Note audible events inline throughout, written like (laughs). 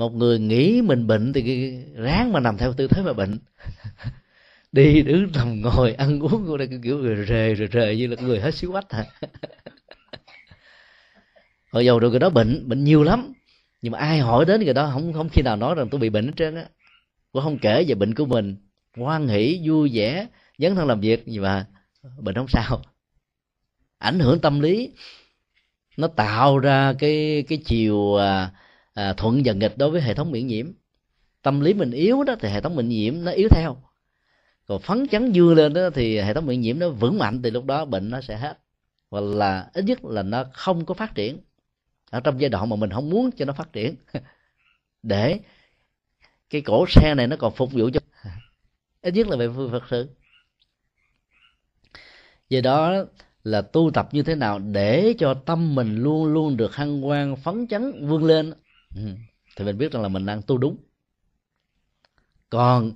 một người nghĩ mình bệnh thì ráng mà nằm theo tư thế mà bệnh. (laughs) Đi đứng nằm ngồi ăn uống của đây kiểu rề rề rề như là người hết xíu ách hả? Hồi dầu rồi người đó bệnh bệnh nhiều lắm nhưng mà ai hỏi đến người đó không không khi nào nói rằng tôi bị bệnh hết trơn á. Cũng không kể về bệnh của mình hoan hỷ vui vẻ dấn thân làm việc nhưng mà bệnh không sao. Ảnh hưởng tâm lý nó tạo ra cái cái chiều à, à, thuận và nghịch đối với hệ thống miễn nhiễm. Tâm lý mình yếu đó thì hệ thống miễn nhiễm nó yếu theo. Còn phấn chấn dương lên đó thì hệ thống miễn nhiễm nó vững mạnh thì lúc đó bệnh nó sẽ hết. Hoặc là ít nhất là nó không có phát triển. Ở trong giai đoạn mà mình không muốn cho nó phát triển. (laughs) Để cái cổ xe này nó còn phục vụ cho (laughs) ít nhất là về phương phật sự do đó là tu tập như thế nào để cho tâm mình luôn luôn được hăng quan phấn chấn vươn lên. Ừ. thì mình biết rằng là mình đang tu đúng. Còn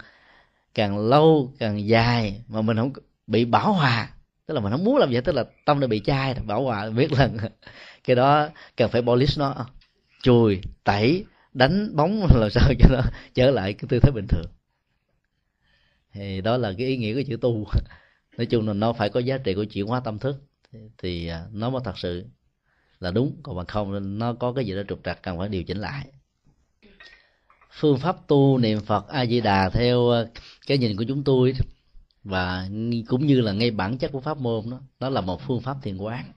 càng lâu càng dài mà mình không bị bảo hòa tức là mình không muốn làm vậy tức là tâm nó bị chai bảo hòa biết là (laughs) cái đó cần phải polish nó. Chùi tẩy đánh bóng (laughs) làm sao cho nó trở lại cái tư thế bình thường. Thì đó là cái ý nghĩa của chữ tu. (laughs) Nói chung là nó phải có giá trị của chuyển hóa tâm thức. Thì, à, nó mới thật sự là đúng. Còn bằng không, nó có cái gì đó trục trặc, cần phải điều chỉnh lại. Phương pháp tu niệm phật a di đà theo ờ, cái nhìn của chúng tôi và cũng như là ngay bản chất của pháp môn đó nó là một phương pháp thiền quán.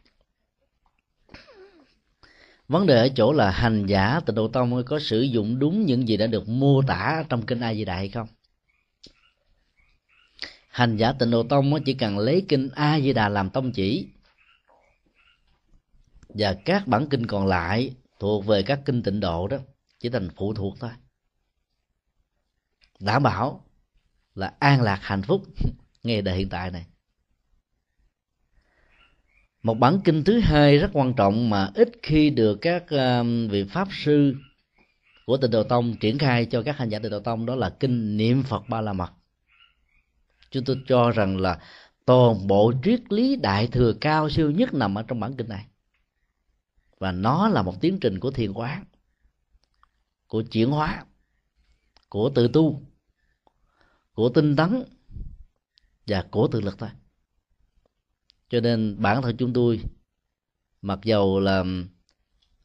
Vấn đề ở chỗ là hành giả tịnh độ tông có sử dụng đúng những gì đã được mô tả trong kinh a di đà hay không? Hành giả tịnh độ tông chỉ cần lấy kinh a di đà làm tông chỉ và các bản kinh còn lại thuộc về các kinh tịnh độ đó, chỉ thành phụ thuộc thôi. Đảm bảo là an lạc hạnh phúc (laughs) ngay đời hiện tại này. Một bản kinh thứ hai rất quan trọng mà ít khi được các um, vị pháp sư của tịnh độ tông triển khai cho các hành giả tịnh độ tông, đó là kinh niệm phật ba la mật. Chúng tôi cho rằng là toàn bộ triết lý đại thừa cao siêu nhất nằm ở trong bản kinh này và nó là một tiến trình của thiền quán của chuyển hóa của tự tu của tinh tấn và của tự lực thôi. Cho nên bản thân chúng tôi mặc dầu là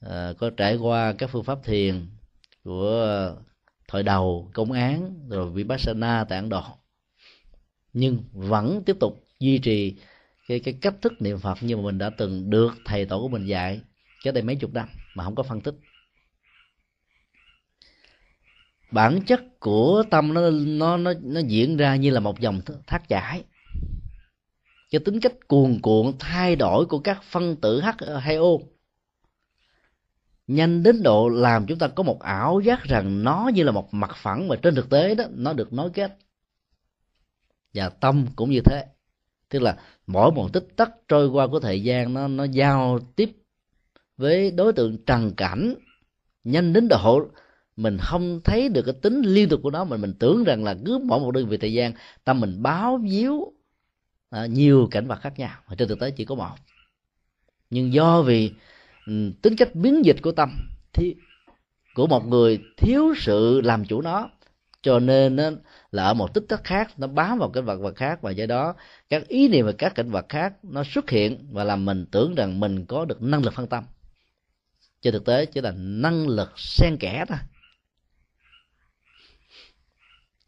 à, có trải qua các phương pháp thiền của thời đầu công án rồi vipassana tạng độ nhưng vẫn tiếp tục duy trì cái cái cách thức niệm phật như mà mình đã từng được thầy tổ của mình dạy cho đây mấy chục năm mà không có phân tích. Bản chất của tâm nó nó nó nó diễn ra như là một dòng thác chảy. Cho tính cách cuồn cuộn, thay đổi của các phân tử H hay O. Nhanh đến độ làm chúng ta có một ảo giác rằng nó như là một mặt phẳng mà trên thực tế đó, nó được nối kết. Và tâm cũng như thế. Tức là mỗi một tích tắc trôi qua của thời gian nó nó giao tiếp với đối tượng trần cảnh. Nhanh đến độ mình không thấy được cái tính liên tục của nó mình mình tưởng rằng là cứ mỗi một đơn vị thời gian tâm mình báo víu à, nhiều cảnh vật khác nhau. Mà trên thực tế chỉ có một. Nhưng do vì um, tính cách biến dịch của tâm thì của một người thiếu sự làm chủ nó cho nên nó là ở một tích tắc khác nó bám vào cái vật vật khác và do đó các ý niệm và các cảnh vật khác nó xuất hiện và làm mình tưởng rằng mình có được năng lực phân tâm trên thực tế chỉ là năng lực xen kẽ thôi.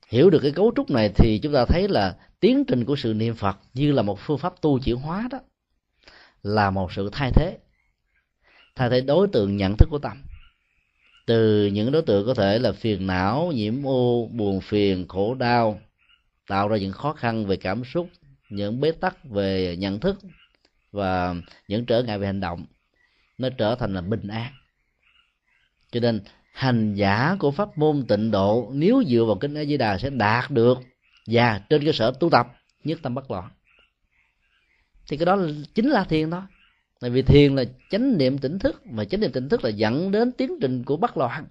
Hiểu được cái cấu trúc này thì chúng ta thấy là tiến trình của sự niệm phật như là một phương pháp tu chuyển hóa đó, là một sự thay thế. Thay thế đối tượng nhận thức của tâm. Từ những đối tượng có thể là phiền não, nhiễm ô buồn phiền, khổ đau, tạo ra những khó khăn về cảm xúc, những bế tắc về nhận thức và những trở ngại về hành động nó trở thành là bình an. Cho nên hành giả của pháp môn tịnh độ nếu dựa vào kinh a di đà sẽ đạt được và trên cơ sở tu tập nhất tâm bất loạn. Thì cái đó là, chính là thiền đó tại vì thiền là chánh niệm tỉnh thức mà chánh niệm tỉnh thức là dẫn đến tiến trình của bất loạn.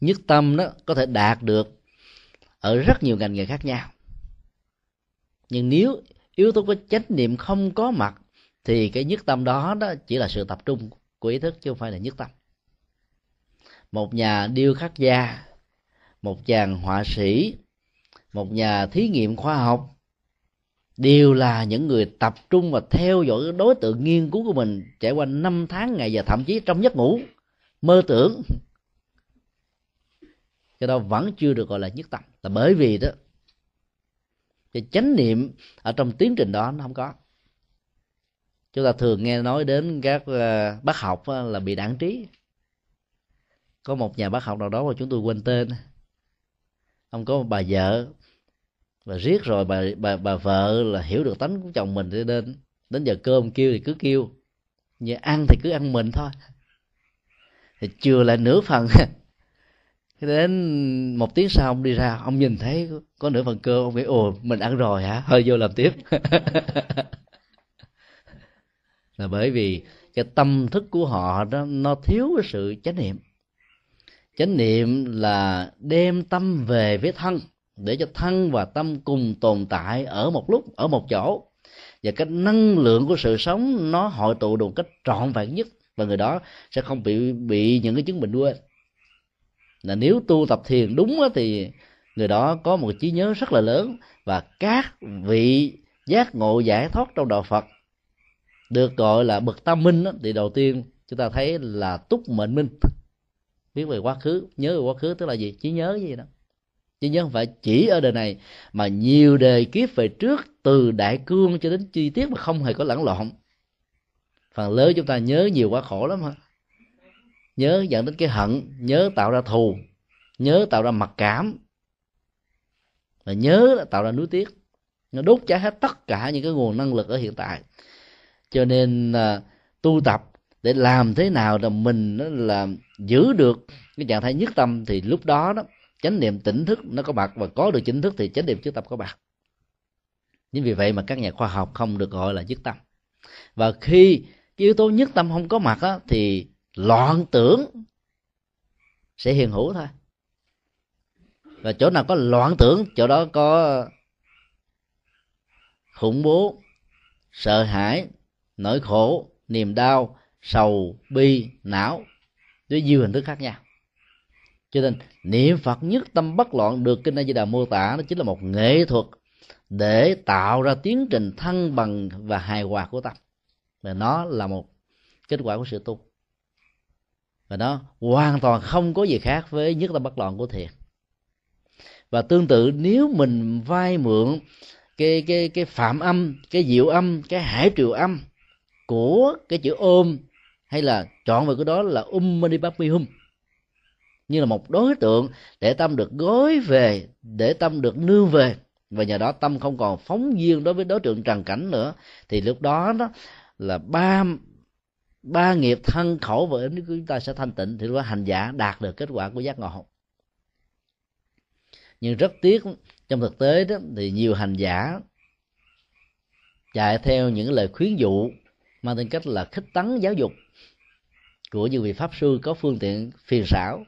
Nhất tâm đó có thể đạt được ở rất nhiều ngành nghề khác nhau. Nhưng nếu yếu tố của chánh niệm không có mặt thì cái nhất tâm đó đó chỉ là sự tập trung của ý thức, chứ không phải là nhất tâm. Một nhà điêu khắc gia, một chàng họa sĩ, một nhà thí nghiệm khoa học đều là những người tập trung và theo dõi đối tượng nghiên cứu của mình trải qua năm tháng ngày và thậm chí trong giấc ngủ, mơ tưởng. Cái đó vẫn chưa được gọi là nhất tâm. Là bởi vì đó, cái chánh niệm ở trong tiến trình đó nó không có chúng ta thường nghe nói đến các ờ, bác học ờ, là bị đảng trí. Có một nhà bác học nào đó mà chúng tôi quên tên. Ông có một bà vợ, và riết rồi bà bà bà vợ là hiểu được tánh của chồng mình cho nên đến giờ cơm kêu thì cứ kêu. Như ăn thì cứ ăn mình thôi. Thì chừa lại nửa phần. (laughs) Đến một tiếng sau ông đi ra, ông nhìn thấy có nửa phần cơm, ông nghĩ, ồ, mình ăn rồi hả? Hơi vô làm tiếp. (laughs) là bởi vì cái tâm thức của họ đó nó thiếu cái sự chánh niệm. Chánh niệm là đem tâm về với thân, để cho thân và tâm cùng tồn tại ở một lúc, ở một chỗ. Và cái năng lượng của sự sống, nó hội tụ được cách trọn vẹn nhất, và người đó sẽ không bị bị những cái chứng bệnh quên là nếu tu tập thiền đúng thì người đó có một trí nhớ rất là lớn, và các vị giác ngộ giải thoát trong đạo Phật được gọi là bậc tam minh thì đầu tiên chúng ta thấy là túc mệnh minh. Biết về quá khứ, nhớ về quá khứ tức là gì? Trí nhớ gì đó. Trí nhớ không phải chỉ ở đời này, mà nhiều đề kiếp về trước, từ đại cương cho đến chi tiết mà không hề có lẫn lộn. Phần lớn chúng ta nhớ nhiều quá khổ lắm hả? Nhớ dẫn đến cái hận, nhớ tạo ra thù, nhớ tạo ra mặc cảm. Và nhớ tạo ra nuối tiếc. Nó đốt cháy hết tất cả những cái nguồn năng lực ở hiện tại cho nên à, tu tập để làm thế nào là mình nó là giữ được cái trạng thái nhất tâm thì lúc đó đó chánh niệm tỉnh thức nó có mặt và có được chính thức thì chánh niệm trước tập có mặt chính vì vậy mà các nhà khoa học không được gọi là nhất tâm. Và khi cái yếu tố nhất tâm không có mặt á, thì loạn tưởng sẽ hiện hữu thôi. Và chỗ nào có loạn tưởng chỗ đó có khủng bố sợ hãi nỗi khổ, niềm đau, sầu, bi, não. Với nhiều hình thức khác nhau. Cho nên, niệm phật nhất tâm bất loạn được kinh a di đà mô tả, nó chính là một nghệ thuật để tạo ra tiến trình thăng bằng và hài hòa của tâm. Và nó là một kết quả của sự tu. Và nó hoàn toàn không có gì khác với nhất tâm bất loạn của thiền. Và tương tự, nếu mình vay mượn cái cái cái phạm âm, cái diệu âm, cái hải triều âm của cái chữ ôm hay là chọn vào cái đó là um mani padme hum. Như là một đối tượng để tâm được gói về, để tâm được nương về. Và nhờ đó tâm không còn phóng duyên đối với đối tượng trần cảnh nữa. Thì lúc đó đó là ba ba nghiệp thân khẩu và ứng của chúng ta sẽ thanh tịnh thì lúc đó hành giả đạt được kết quả của giác ngộ. Nhưng rất tiếc, trong thực tế đó, thì nhiều hành giả chạy theo những lời khuyến dụ mang tính cách là khích tấn giáo dục của những vị pháp sư có phương tiện phiền xảo,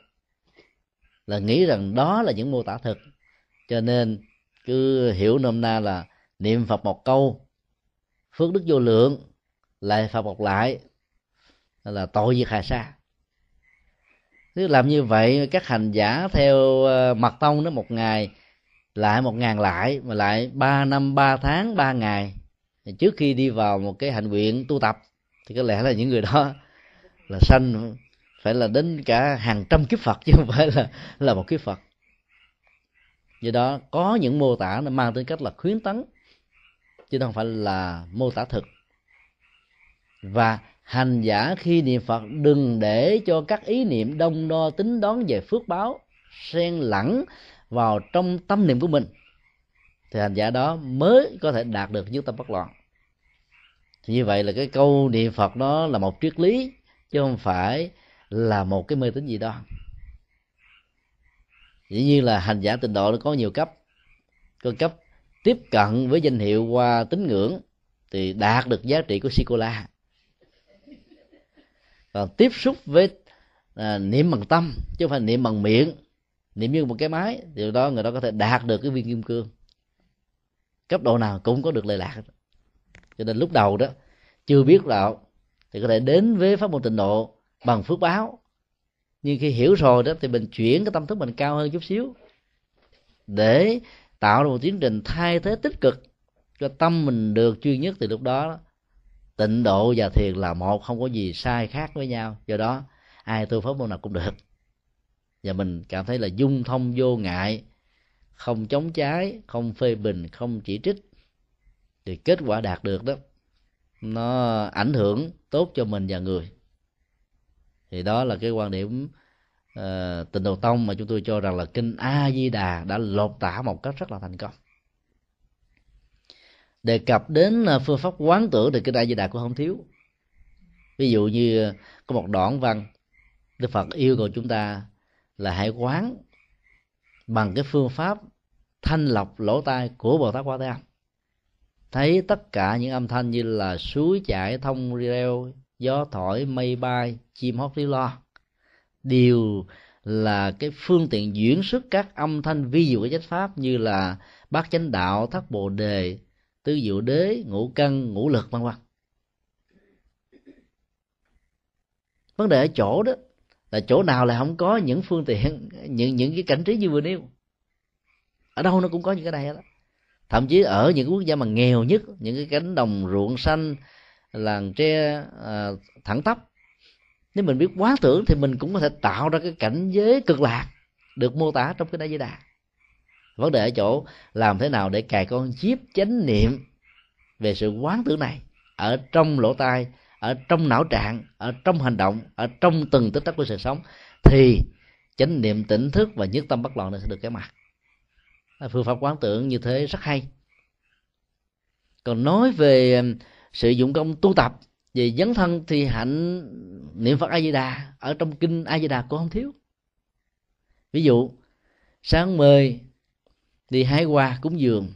là nghĩ rằng đó là những mô tả thực cho nên cứ hiểu nôm na là niệm phật một câu, phước đức vô lượng, lại phật một lại, là tội diệt hà sa nếu làm như vậy, các hành giả theo ờ, mật tông đó một ngày, lại một ngàn lại, mà lại ba năm, ba tháng, ba ngày trước khi đi vào một cái hành nguyện tu tập, thì có lẽ là những người đó là sanh, phải là đến cả hàng trăm kiếp phật chứ không phải là là một kiếp phật. Do đó có những mô tả nó mang tính cách là khuyến tấn, chứ không phải là mô tả thực. Và hành giả khi niệm phật, đừng để cho các ý niệm đông đo tính đoán về phước báo, xen lẫn vào trong tâm niệm của mình thì hành giả đó mới có thể đạt được nhất tâm bất loạn. Thì như vậy là cái câu niệm phật đó là một triết lý chứ không phải là một cái mê tín gì đó. Dĩ nhiên là hành giả tịnh độ nó có nhiều cấp. Có cấp tiếp cận với danh hiệu qua tín ngưỡng thì đạt được giá trị của Sikola còn tiếp xúc với à, niệm bằng tâm chứ không phải niệm bằng miệng niệm như một cái máy thì đó người đó có thể đạt được cái viên kim cương cấp độ nào cũng có được lệ lạc cho nên lúc đầu đó chưa biết đạo thì có thể đến với pháp môn tịnh độ bằng phước báo. Nhưng khi hiểu rồi đó thì mình chuyển cái tâm thức mình cao hơn chút xíu để tạo ra một tiến trình thay thế tích cực cho tâm mình được chuyên nhất từ lúc đó. Tịnh độ và thiền là một không có gì sai khác với nhau. Do đó ai tu pháp môn nào cũng được. Và mình cảm thấy là dung thông vô ngại không chống trái không phê bình không chỉ trích thì kết quả đạt được đó. Nó ảnh hưởng tốt cho mình và người. Thì đó là cái quan điểm uh, tình đầu tông mà chúng tôi cho rằng là kinh a di đà đã lột tả một cách rất là thành công. Đề cập đến ờ, phương pháp quán tưởng thì kinh a di đà cũng không thiếu. Ví dụ như có một đoạn văn đức phật yêu cầu chúng ta là hãy quán bằng cái phương pháp thanh lọc lỗ tai của bồ tát quan thế âm thấy tất cả những âm thanh như là suối chảy, thông reo gió thổi, mây bay, chim hót líu lo đều là cái phương tiện diễn xuất các âm thanh vi diệu của chánh pháp như là bát chánh đạo, thất bồ đề, tứ diệu đế, ngũ căn ngũ lực, vân vân. Vấn đề ở chỗ đó là chỗ nào là không có những phương tiện những những cái cảnh trí như vừa nêu? Ở đâu nó cũng có những cái này đó thậm chí ở những quốc gia mà nghèo nhất những cái cánh đồng ruộng xanh làng tre à, thẳng tắp. Nếu mình biết quá tưởng thì mình cũng có thể tạo ra cái cảnh giới cực lạc được mô tả trong cái đại di đà. Vấn đề ở chỗ làm thế nào để cài con chip chánh niệm về sự quán tưởng này ở trong lỗ tai ở trong não trạng, ở trong hành động, ở trong từng tích tắc của sự sống, thì chánh niệm tỉnh thức và nhất tâm bất loạn này sẽ được cái mặt. Phương pháp quán tưởng như thế rất hay. Còn nói về um, sử sự dụng công tu tập, về dấn thân thì hạnh niệm phật a di đà ở trong kinh a di đà cũng không thiếu. Ví dụ, sáng mời đi hái hoa cúng dường,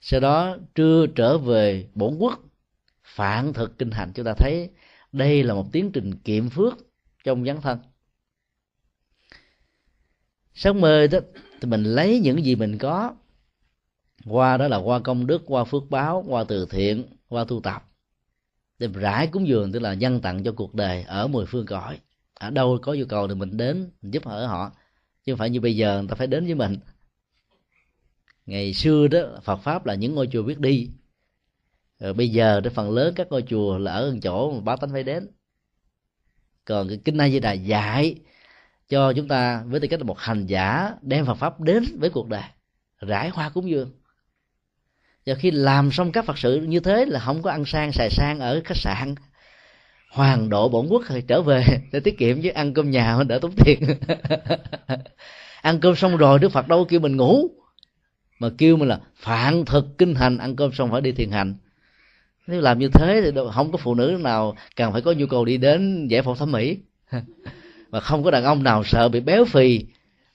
sau đó trưa trở về bổn quốc phản thực kinh hành. Chúng ta thấy đây là một tiến trình kiệm phước trong dấn thân. Sáng mơ đó, thì mình lấy những gì mình có. Qua đó là qua công đức, qua phước báo, qua từ thiện, qua tu tập. Để rải cúng dường, tức là nhân tặng cho cuộc đời ở mười phương cõi. Ở đâu có nhu cầu thì mình đến, mình giúp ở họ. Chứ không phải như bây giờ, người ta phải đến với mình. Ngày xưa đó, Phật pháp là những ngôi chùa biết đi rồi bây giờ cái phần lớn các ngôi chùa là ở chỗ mà báo tánh phải đến. Còn cái kinh A Di Đà dạy cho chúng ta với tư cách là một hành giả đem Phật pháp đến với cuộc đời, rải hoa cúng dường. Và khi làm xong các phật sự như thế là không có ăn sang, xài sang ở khách sạn. Hoàng độ bổn quốc rồi trở về (laughs) để tiết kiệm chứ ăn cơm nhà đỡ tốn tiền. (laughs) Ăn cơm xong rồi đức phật đâu kêu mình ngủ, mà kêu mình là phạn thực kinh hành ăn cơm xong phải đi thiền hành nếu làm như thế thì không có phụ nữ nào cần phải có nhu cầu đi đến giải phẫu thẩm mỹ. (laughs) Và không có đàn ông nào sợ bị béo phì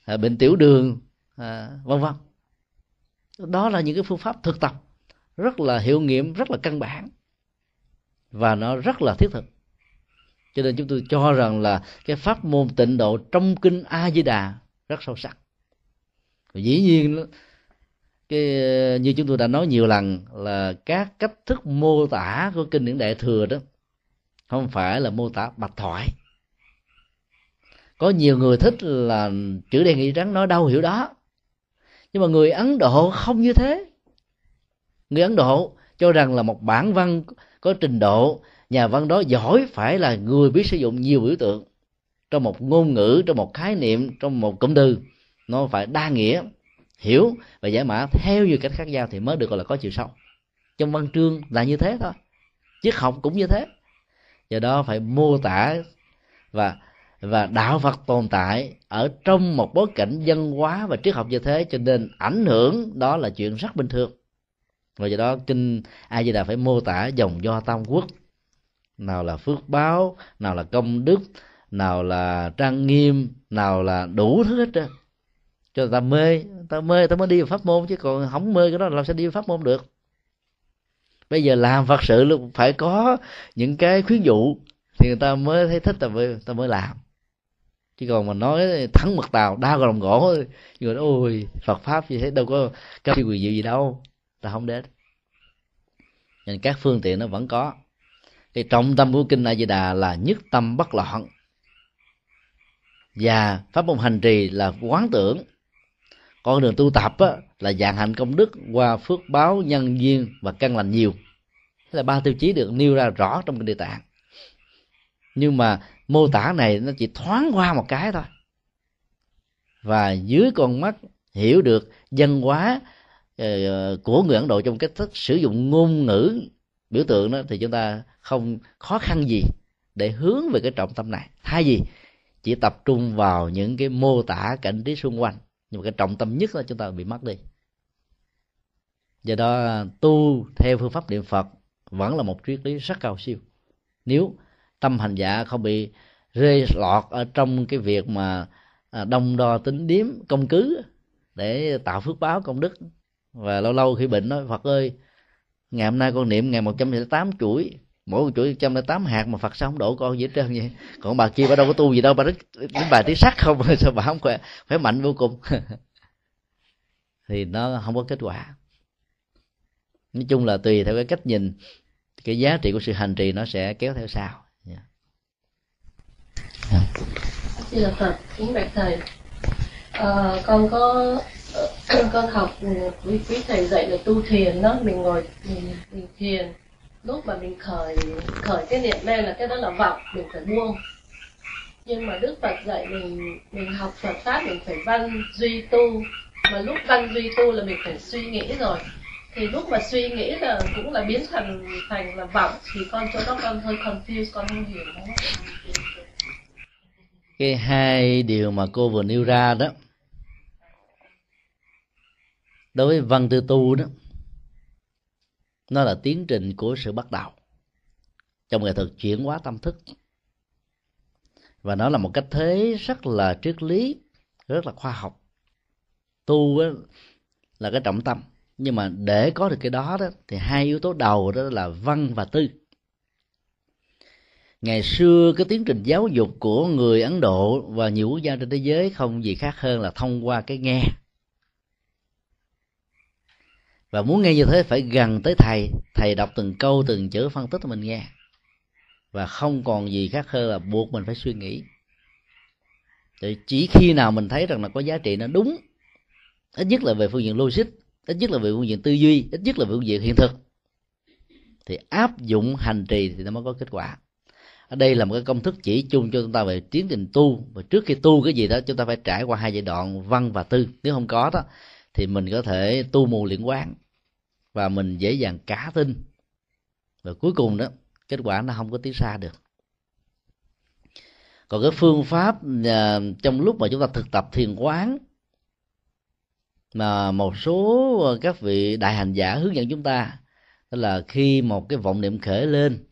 à, bệnh tiểu đường à, vân vân. Đó là những cái phương pháp thực tập rất là hiệu nghiệm, rất là căn bản. Và nó rất là thiết thực. Cho nên chúng tôi cho rằng là cái pháp môn tịnh độ trong kinh a di đà rất sâu sắc. Dĩ nhiên cái, như chúng tôi đã nói nhiều lần là các cách thức mô tả của kinh điển đại thừa đó không phải là mô tả bạch thoại. Có nhiều người thích là chữ đen nghĩ trắng nói đâu, hiểu đó. Nhưng mà người ấn độ không như thế. Người ấn độ cho rằng là một bản văn có trình độ, nhà văn đó giỏi phải là người biết sử dụng nhiều biểu tượng trong một ngôn ngữ, trong một khái niệm, trong một cụm từ. Nó phải đa nghĩa hiểu và giải mã theo nhiều cách khác nhau thì mới được gọi là có chiều sâu. Trong văn chương là như thế thôi, triết học cũng như thế. Do đó phải mô tả và và đạo phật tồn tại ở trong một bối cảnh dân hóa và triết học như thế cho nên ảnh hưởng đó là chuyện rất bình thường. Và do đó kinh a di đà phải mô tả dòng do tam quốc. Nào là phước báo, nào là công đức, nào là trang nghiêm, nào là đủ thứ hết trơn cho ta mê ta mê ta mới đi vào pháp môn chứ còn không mê cái đó làm sao đi vào pháp môn được. Bây giờ làm phật sự luôn, phải có những cái khuyến dụ thì người ta mới thấy thích ta mới ta mới làm. Chứ còn mà nói thắng mật tàu, đau vào lòng gỗ người nói, ôi, phật pháp gì thế? Đâu có cao quyền diệu gì đâu ta không đến. Nên các phương tiện nó vẫn có. Cái trọng tâm của kinh a di đà là nhất tâm bất loạn. Và pháp môn hành trì là quán tưởng con đường tu tập á, là dạng hạnh công đức qua phước báo nhân duyên và căn lành nhiều. Thế là ba tiêu chí được nêu ra rõ trong kinh địa tạng. Nhưng mà mô tả này nó chỉ thoáng qua một cái thôi. Và dưới con mắt hiểu được văn hóa ờ, của người ấn độ trong cách thức sử dụng ngôn ngữ biểu tượng đó thì chúng ta không khó khăn gì để hướng về cái trọng tâm này. Thay vì chỉ tập trung vào những cái mô tả cảnh trí xung quanh nhưng mà cái trọng tâm nhất là chúng ta bị mất đi. Do đó, tu theo phương pháp niệm phật vẫn là một triết lý rất cao siêu. Nếu tâm hành giả không bị rơi lọt ở trong cái việc mà à, đông đo tính điếm, công cứ để tạo phước báo công đức, và lâu lâu khi bệnh nói, phật ơi, ngày hôm nay con niệm ngày một trăm tám chuỗi mỗi một chuỗi trăm tám hạt mà phật sao không đổ con gì hết trơn vậy còn bà kia bà đâu có tu gì đâu bà đến bài tiếng sắc không (laughs) sao bà không khỏe khỏe mạnh vô cùng (laughs) thì nó không có kết quả nói chung là tùy theo cái cách nhìn cái giá trị của sự hành trì nó sẽ kéo theo sau yeah. Xin là Phật, kính bạch thầy. À, con có ờ, (clears throat) con học ừ, quý quý thầy dạy là tu thiền đó, mình ngồi mình, mình thiền lúc mà mình khởi khởi cái niệm lên là cái đó là vọng, mình phải buông. Nhưng mà đức phật dạy mình mình học phật pháp, mình phải văn, duy tu. Mà lúc văn, duy tu là mình phải suy nghĩ rồi. Thì lúc mà suy nghĩ là cũng là biến thành thành là vọng, thì con chỗ đó con hơi confused, con không hiểu. Đó cái hai điều mà cô vừa nêu ra đó, đối với văn tư tu đó nó là tiến trình của sự bắt đầu. Trong nghệ thuật chuyển hóa tâm thức. Và nó là một cách thế rất là triết lý, rất là khoa học. Tu là cái trọng tâm. Nhưng mà để có được cái đó đó, thì hai yếu tố đầu đó là văn và tư. Ngày xưa, cái tiến trình giáo dục của người ấn độ và nhiều quốc gia trên thế giới không gì khác hơn là thông qua cái nghe và muốn nghe như thế, phải gần tới thầy. Thầy đọc từng câu, từng chữ, phân tích cho mình nghe. Và không còn gì khác hơn là buộc mình phải suy nghĩ. Thì chỉ khi nào mình thấy rằng là có giá trị nó đúng, ít nhất là về phương diện logic, ít nhất là về phương diện tư duy, ít nhất là về phương diện hiện thực, thì áp dụng hành trì thì nó mới có kết quả. Ở đây là một cái công thức chỉ chung cho chúng ta về tiến trình tu. Và trước khi tu cái gì đó, chúng ta phải trải qua hai giai đoạn, văn và tư. Nếu không có đó thì mình có thể tu mù liên quán và mình dễ dàng cá tin. Và cuối cùng đó, kết quả nó không có tiến xa được. Còn cái phương pháp à, trong lúc mà chúng ta thực tập thiền quán, mà một số các vị đại hành giả hướng dẫn chúng ta, đó là khi một cái vọng niệm khởi lên,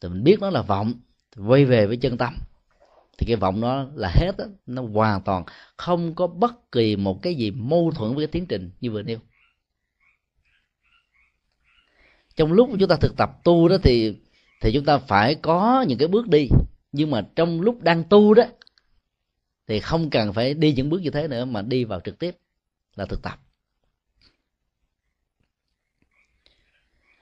thì mình biết nó là vọng quay về với chân tâm thì cái vọng nó là hết đó, nó hoàn toàn. Không có bất kỳ một cái gì mâu thuẫn với cái tiến trình như vừa nêu. Trong lúc chúng ta thực tập tu đó thì thì chúng ta phải có những cái bước đi. Nhưng mà trong lúc đang tu đó thì không cần phải đi những bước như thế nữa mà đi vào trực tiếp là thực tập.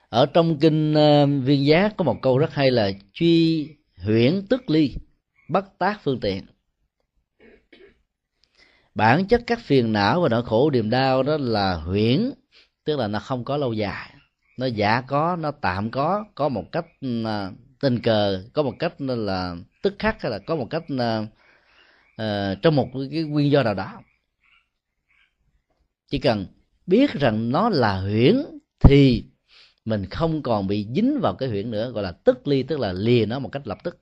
Ở trong kinh uh, viên giác có một câu rất hay là truy huyễn tức ly bất tác phương tiện. Bản chất các phiền não và nỗi khổ niềm đau đó là huyễn tức là nó không có lâu dài. Nó giả có nó tạm có có một cách à, tình cờ có một cách là tức khắc hay là có một cách uh, trong một cái nguyên do nào đó. Chỉ cần biết rằng nó là huyễn thì mình không còn bị dính vào cái huyễn nữa gọi là tức ly tức là lìa nó một cách lập tức.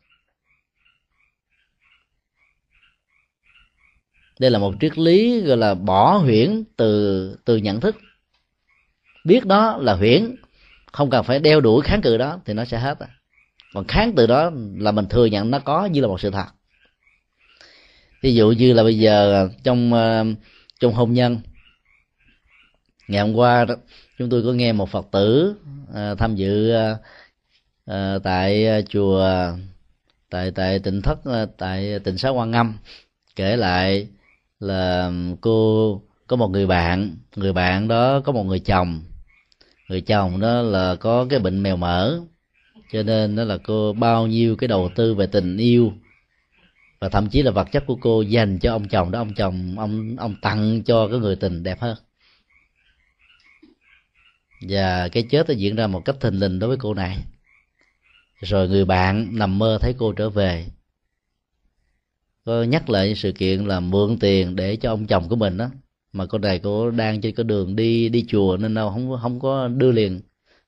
Đây là một triết lý gọi là bỏ huyễn từ từ nhận thức biết đó là huyễn không cần phải đeo đuổi kháng cự đó thì nó sẽ hết à. còn kháng từ đó là mình thừa nhận nó có như là một sự thật ví dụ như là bây giờ à, trong à, trong hôn nhân ngày hôm qua đó chúng tôi có nghe một phật tử uh, tham dự uh, tại chùa tại tại tỉnh thất tại tỉnh xá quan âm kể lại là cô, có một người bạn người bạn đó có một người chồng. Người chồng đó là có cái bệnh mèo mỡ, cho nên đó là cô bao nhiêu cái đầu tư về tình yêu và thậm chí là vật chất của cô dành cho ông chồng đó, ông chồng, ông ông tặng cho cái người tình đẹp hơn. Và cái chết nó diễn ra một cách thình lình đối với cô này. Rồi người bạn nằm mơ thấy cô trở về có nhắc lại sự kiện là mượn tiền để cho ông chồng của mình đó. Mà con này cô đang trên cái đường đi đi chùa nên đâu không không có đưa liền.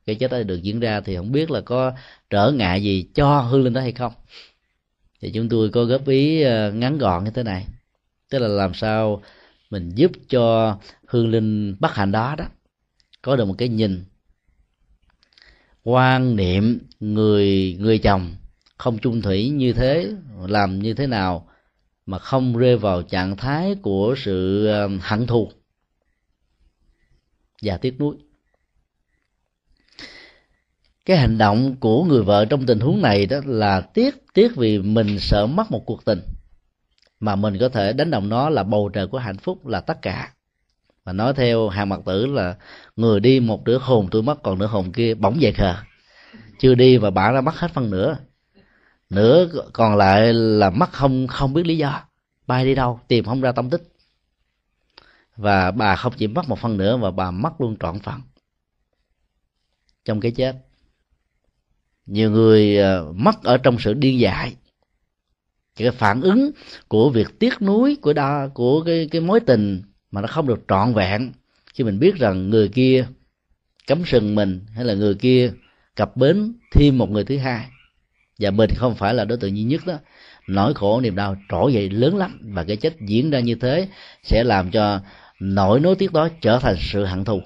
Cái chết đó được diễn ra thì không biết là có trở ngại gì cho hương linh đó hay không. Thì chúng tôi có góp ý ờ, ngắn gọn như thế này. Tức là làm sao mình giúp cho hương linh bất hạnh đó đó. Có được một cái nhìn quan niệm người người chồng không chung thủy như thế, làm như thế nào mà không rơi vào trạng thái của sự ờ, hận thù và tiếc nuối. Cái hành động của người vợ trong tình huống này đó là tiếc tiếc vì mình sợ mất một cuộc tình, mà mình có thể đánh đồng nó là bầu trời của hạnh phúc là tất cả. Và nói theo hàng mặt tử là người đi một nửa hồn, tôi mất còn nửa hồn kia, bỗng về khờ. Chưa đi và bạn đã mất hết phần nửa nửa còn lại là mất không không biết lý do. Bay đi đâu, tìm không ra tâm tích. Và bà không chỉ mất một phần nữa mà bà mất luôn trọn phần. Trong cái chết, nhiều người ờ, mất ở trong sự điên dại. Cái phản ứng của việc tiếc nuối của đa, của cái cái mối tình mà nó không được trọn vẹn. Khi mình biết rằng người kia cấm sừng mình hay là người kia cặp bến thêm một người thứ hai và mình không phải là đối tượng duy nhất đó. Nỗi khổ niềm đau trỗi dậy lớn lắm. Và cái chết diễn ra như thế sẽ làm cho nỗi nối tiếc đó trở thành sự hận thù.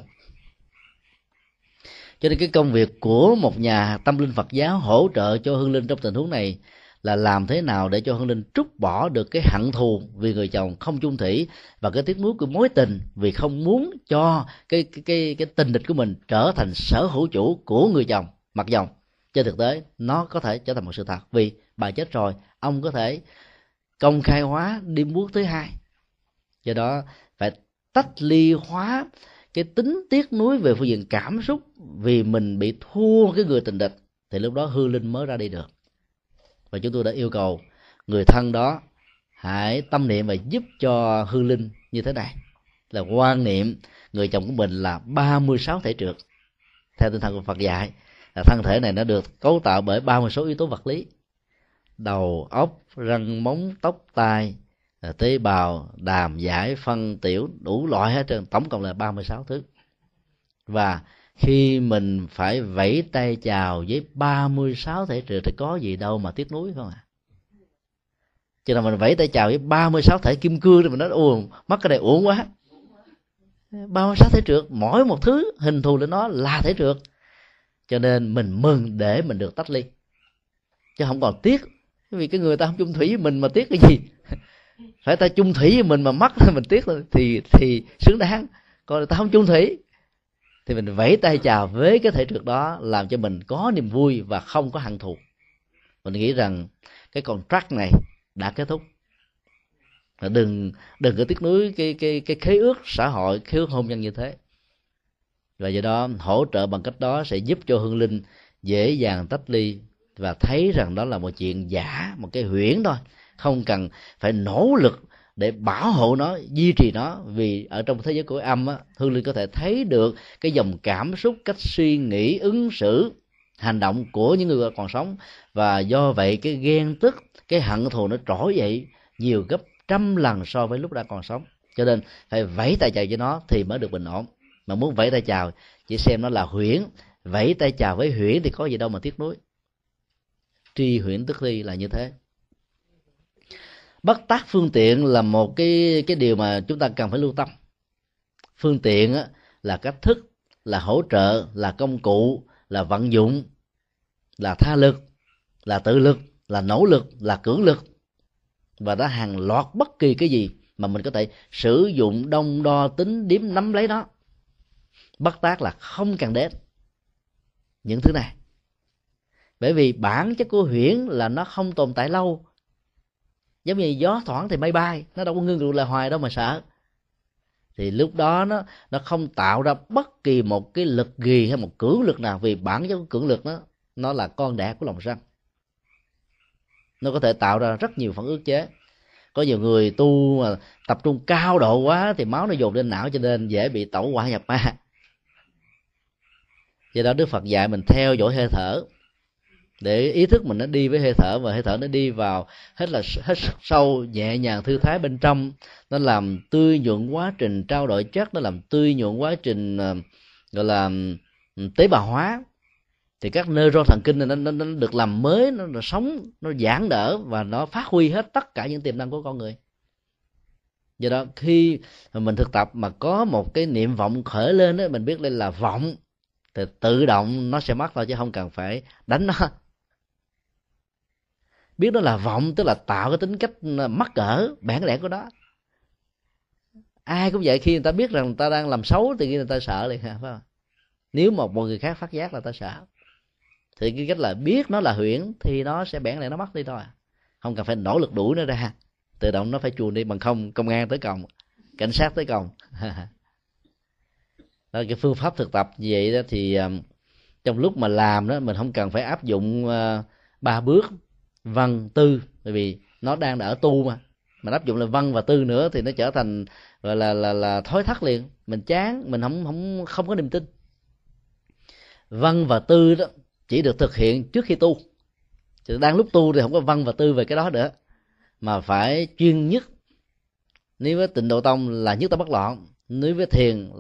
Cho nên cái công việc của một nhà tâm linh phật giáo hỗ trợ cho hương linh trong tình huống này là làm thế nào để cho hương linh trút bỏ được cái hận thù vì người chồng không chung thủy và cái tiếc nuối của mối tình vì không muốn cho cái cái cái, cái tình địch của mình trở thành sở hữu chủ của người chồng mặc dòng trên thực tế, nó có thể trở thành một sự thật vì bà chết rồi, ông có thể công khai hóa đi bước thứ hai. Do đó, phải tách ly hóa cái tính tiếc nuối về phương diện cảm xúc vì mình bị thua cái người tình địch, thì lúc đó hư linh mới ra đi được. Và chúng tôi đã yêu cầu người thân đó hãy tâm niệm và giúp cho hư linh như thế này. Là quan niệm người chồng của mình là 36 thể trượt. Theo tinh thần của Phật dạy là thân thể này nó được cấu tạo bởi 30 số yếu tố vật lý. Đầu óc, răng, móng, tóc, tai à, tế bào, đàm, giải, phân, tiểu, đủ loại hết trơn. Tổng cộng là 36 thứ. Và khi mình phải vẫy tay chào với 36 thể trượt thì có gì đâu mà tiếc nuối không à cho nên mình vẫy tay chào với 36 thể kim cương thì mình nói ồ mắt cái này uổng quá. 36 thể trượt, mỗi một thứ hình thù lên nó là thể trượt cho nên mình mừng để mình được tách ly. Chứ không còn tiếc, vì cái người ta không chung thủy với mình mà tiếc cái gì? (laughs) Phải ta chung thủy với mình mà mất (laughs) mình tiếc thì thì xứng đáng. Còn ta không chung thủy, thì mình vẫy tay chào với cái thể trượt đó, làm cho mình có niềm vui và không có hận thù. Mình nghĩ rằng cái contract này đã kết thúc. Đừng đừng có tiếc nuối cái cái cái khế ước xã hội, khế ước hôn nhân như thế và do đó hỗ trợ bằng cách đó sẽ giúp cho hương linh dễ dàng tách ly và thấy rằng đó là một chuyện giả một cái huyễn thôi. Không cần phải nỗ lực để bảo hộ nó duy trì nó vì ở trong thế giới của âm á, hương linh có thể thấy được cái dòng cảm xúc cách suy nghĩ ứng xử hành động của những người còn sống. Và do vậy cái ghen tức cái hận thù nó trỗi dậy nhiều gấp trăm lần so với lúc đã còn sống. Cho nên phải vẫy tay chạy cho nó thì mới được bình ổn mà muốn vẫy tay chào chỉ xem nó là huyễn. Vẫy tay chào với huyễn thì có gì đâu mà tiếc nuối. Tri huyễn tức ly là như thế. Bất tác phương tiện là một cái cái điều mà chúng ta cần phải lưu tâm. Phương tiện á, là cách thức là hỗ trợ là công cụ là vận dụng là tha lực là tự lực là nỗ lực là cưỡng lực. Và đã hàng loạt bất kỳ cái gì mà mình có thể sử dụng đông đo tính điếm nắm lấy nó bất tác là không cần đến những thứ này. Bởi vì bản chất của huyễn là nó không tồn tại lâu. Giống như gió thoảng thì máy bay, nó đâu có ngưng tụ lại hoài đâu mà sợ. Thì lúc đó nó nó không tạo ra bất kỳ một cái lực gì hay một cưỡng lực nào, vì bản chất của cưỡng lực nó nó là con đẻ của lòng sân nó có thể tạo ra rất nhiều phản ước chế. Có nhiều người tu mà tập trung cao độ quá thì máu nó dồn lên não cho nên dễ bị tẩu hỏa nhập ma do đó đức phật dạy mình theo dõi hơi thở. Để ý thức mình nó đi với hơi thở và hơi thở nó đi vào hết là hết sâu nhẹ nhàng thư thái bên trong. Nó làm tươi nhuận quá trình trao đổi chất nó làm tươi nhuận quá trình ờ, gọi là tế bào hóa. Thì các neuron thần kinh này nó, nó, nó được làm mới nó, nó sống nó giãn đỡ và nó phát huy hết tất cả những tiềm năng của con người. Do đó khi mình thực tập mà có một cái niệm vọng khởi lên đó mình biết đây là vọng thì tự động nó sẽ mất thôi chứ không cần phải đánh nó. Biết đó là vọng, tức là tạo cái tính cách mắc cỡ, bản lẽ của đó. Ai cũng vậy, khi người ta biết rằng người ta đang làm xấu thì người ta sợ liền, phải không? Nếu một một người khác phát giác là ta sợ, thì cái cách là biết nó là huyễn thì nó sẽ bẽn lại nó mất đi thôi. Không cần phải nỗ lực đuổi nó ra. Tự động nó phải chuồn đi bằng không, công an tới còng cảnh sát tới còng (laughs) đó, cái phương pháp thực tập như vậy đó thì ờ, trong lúc mà làm đó, mình không cần phải áp dụng ờ, ba bước, văn, tư, bởi vì nó đang ở tu mà. Mình áp dụng là văn và tư nữa thì nó trở thành, gọi là là là thói thắt liền. Mình chán, mình không không không có niềm tin. Văn và tư đó chỉ được thực hiện trước khi tu. Thì đang lúc tu thì không có văn và tư về cái đó nữa. Mà phải chuyên nhất. Nếu với tịnh độ tông là nhất tâm bất loạn. Nếu với thiền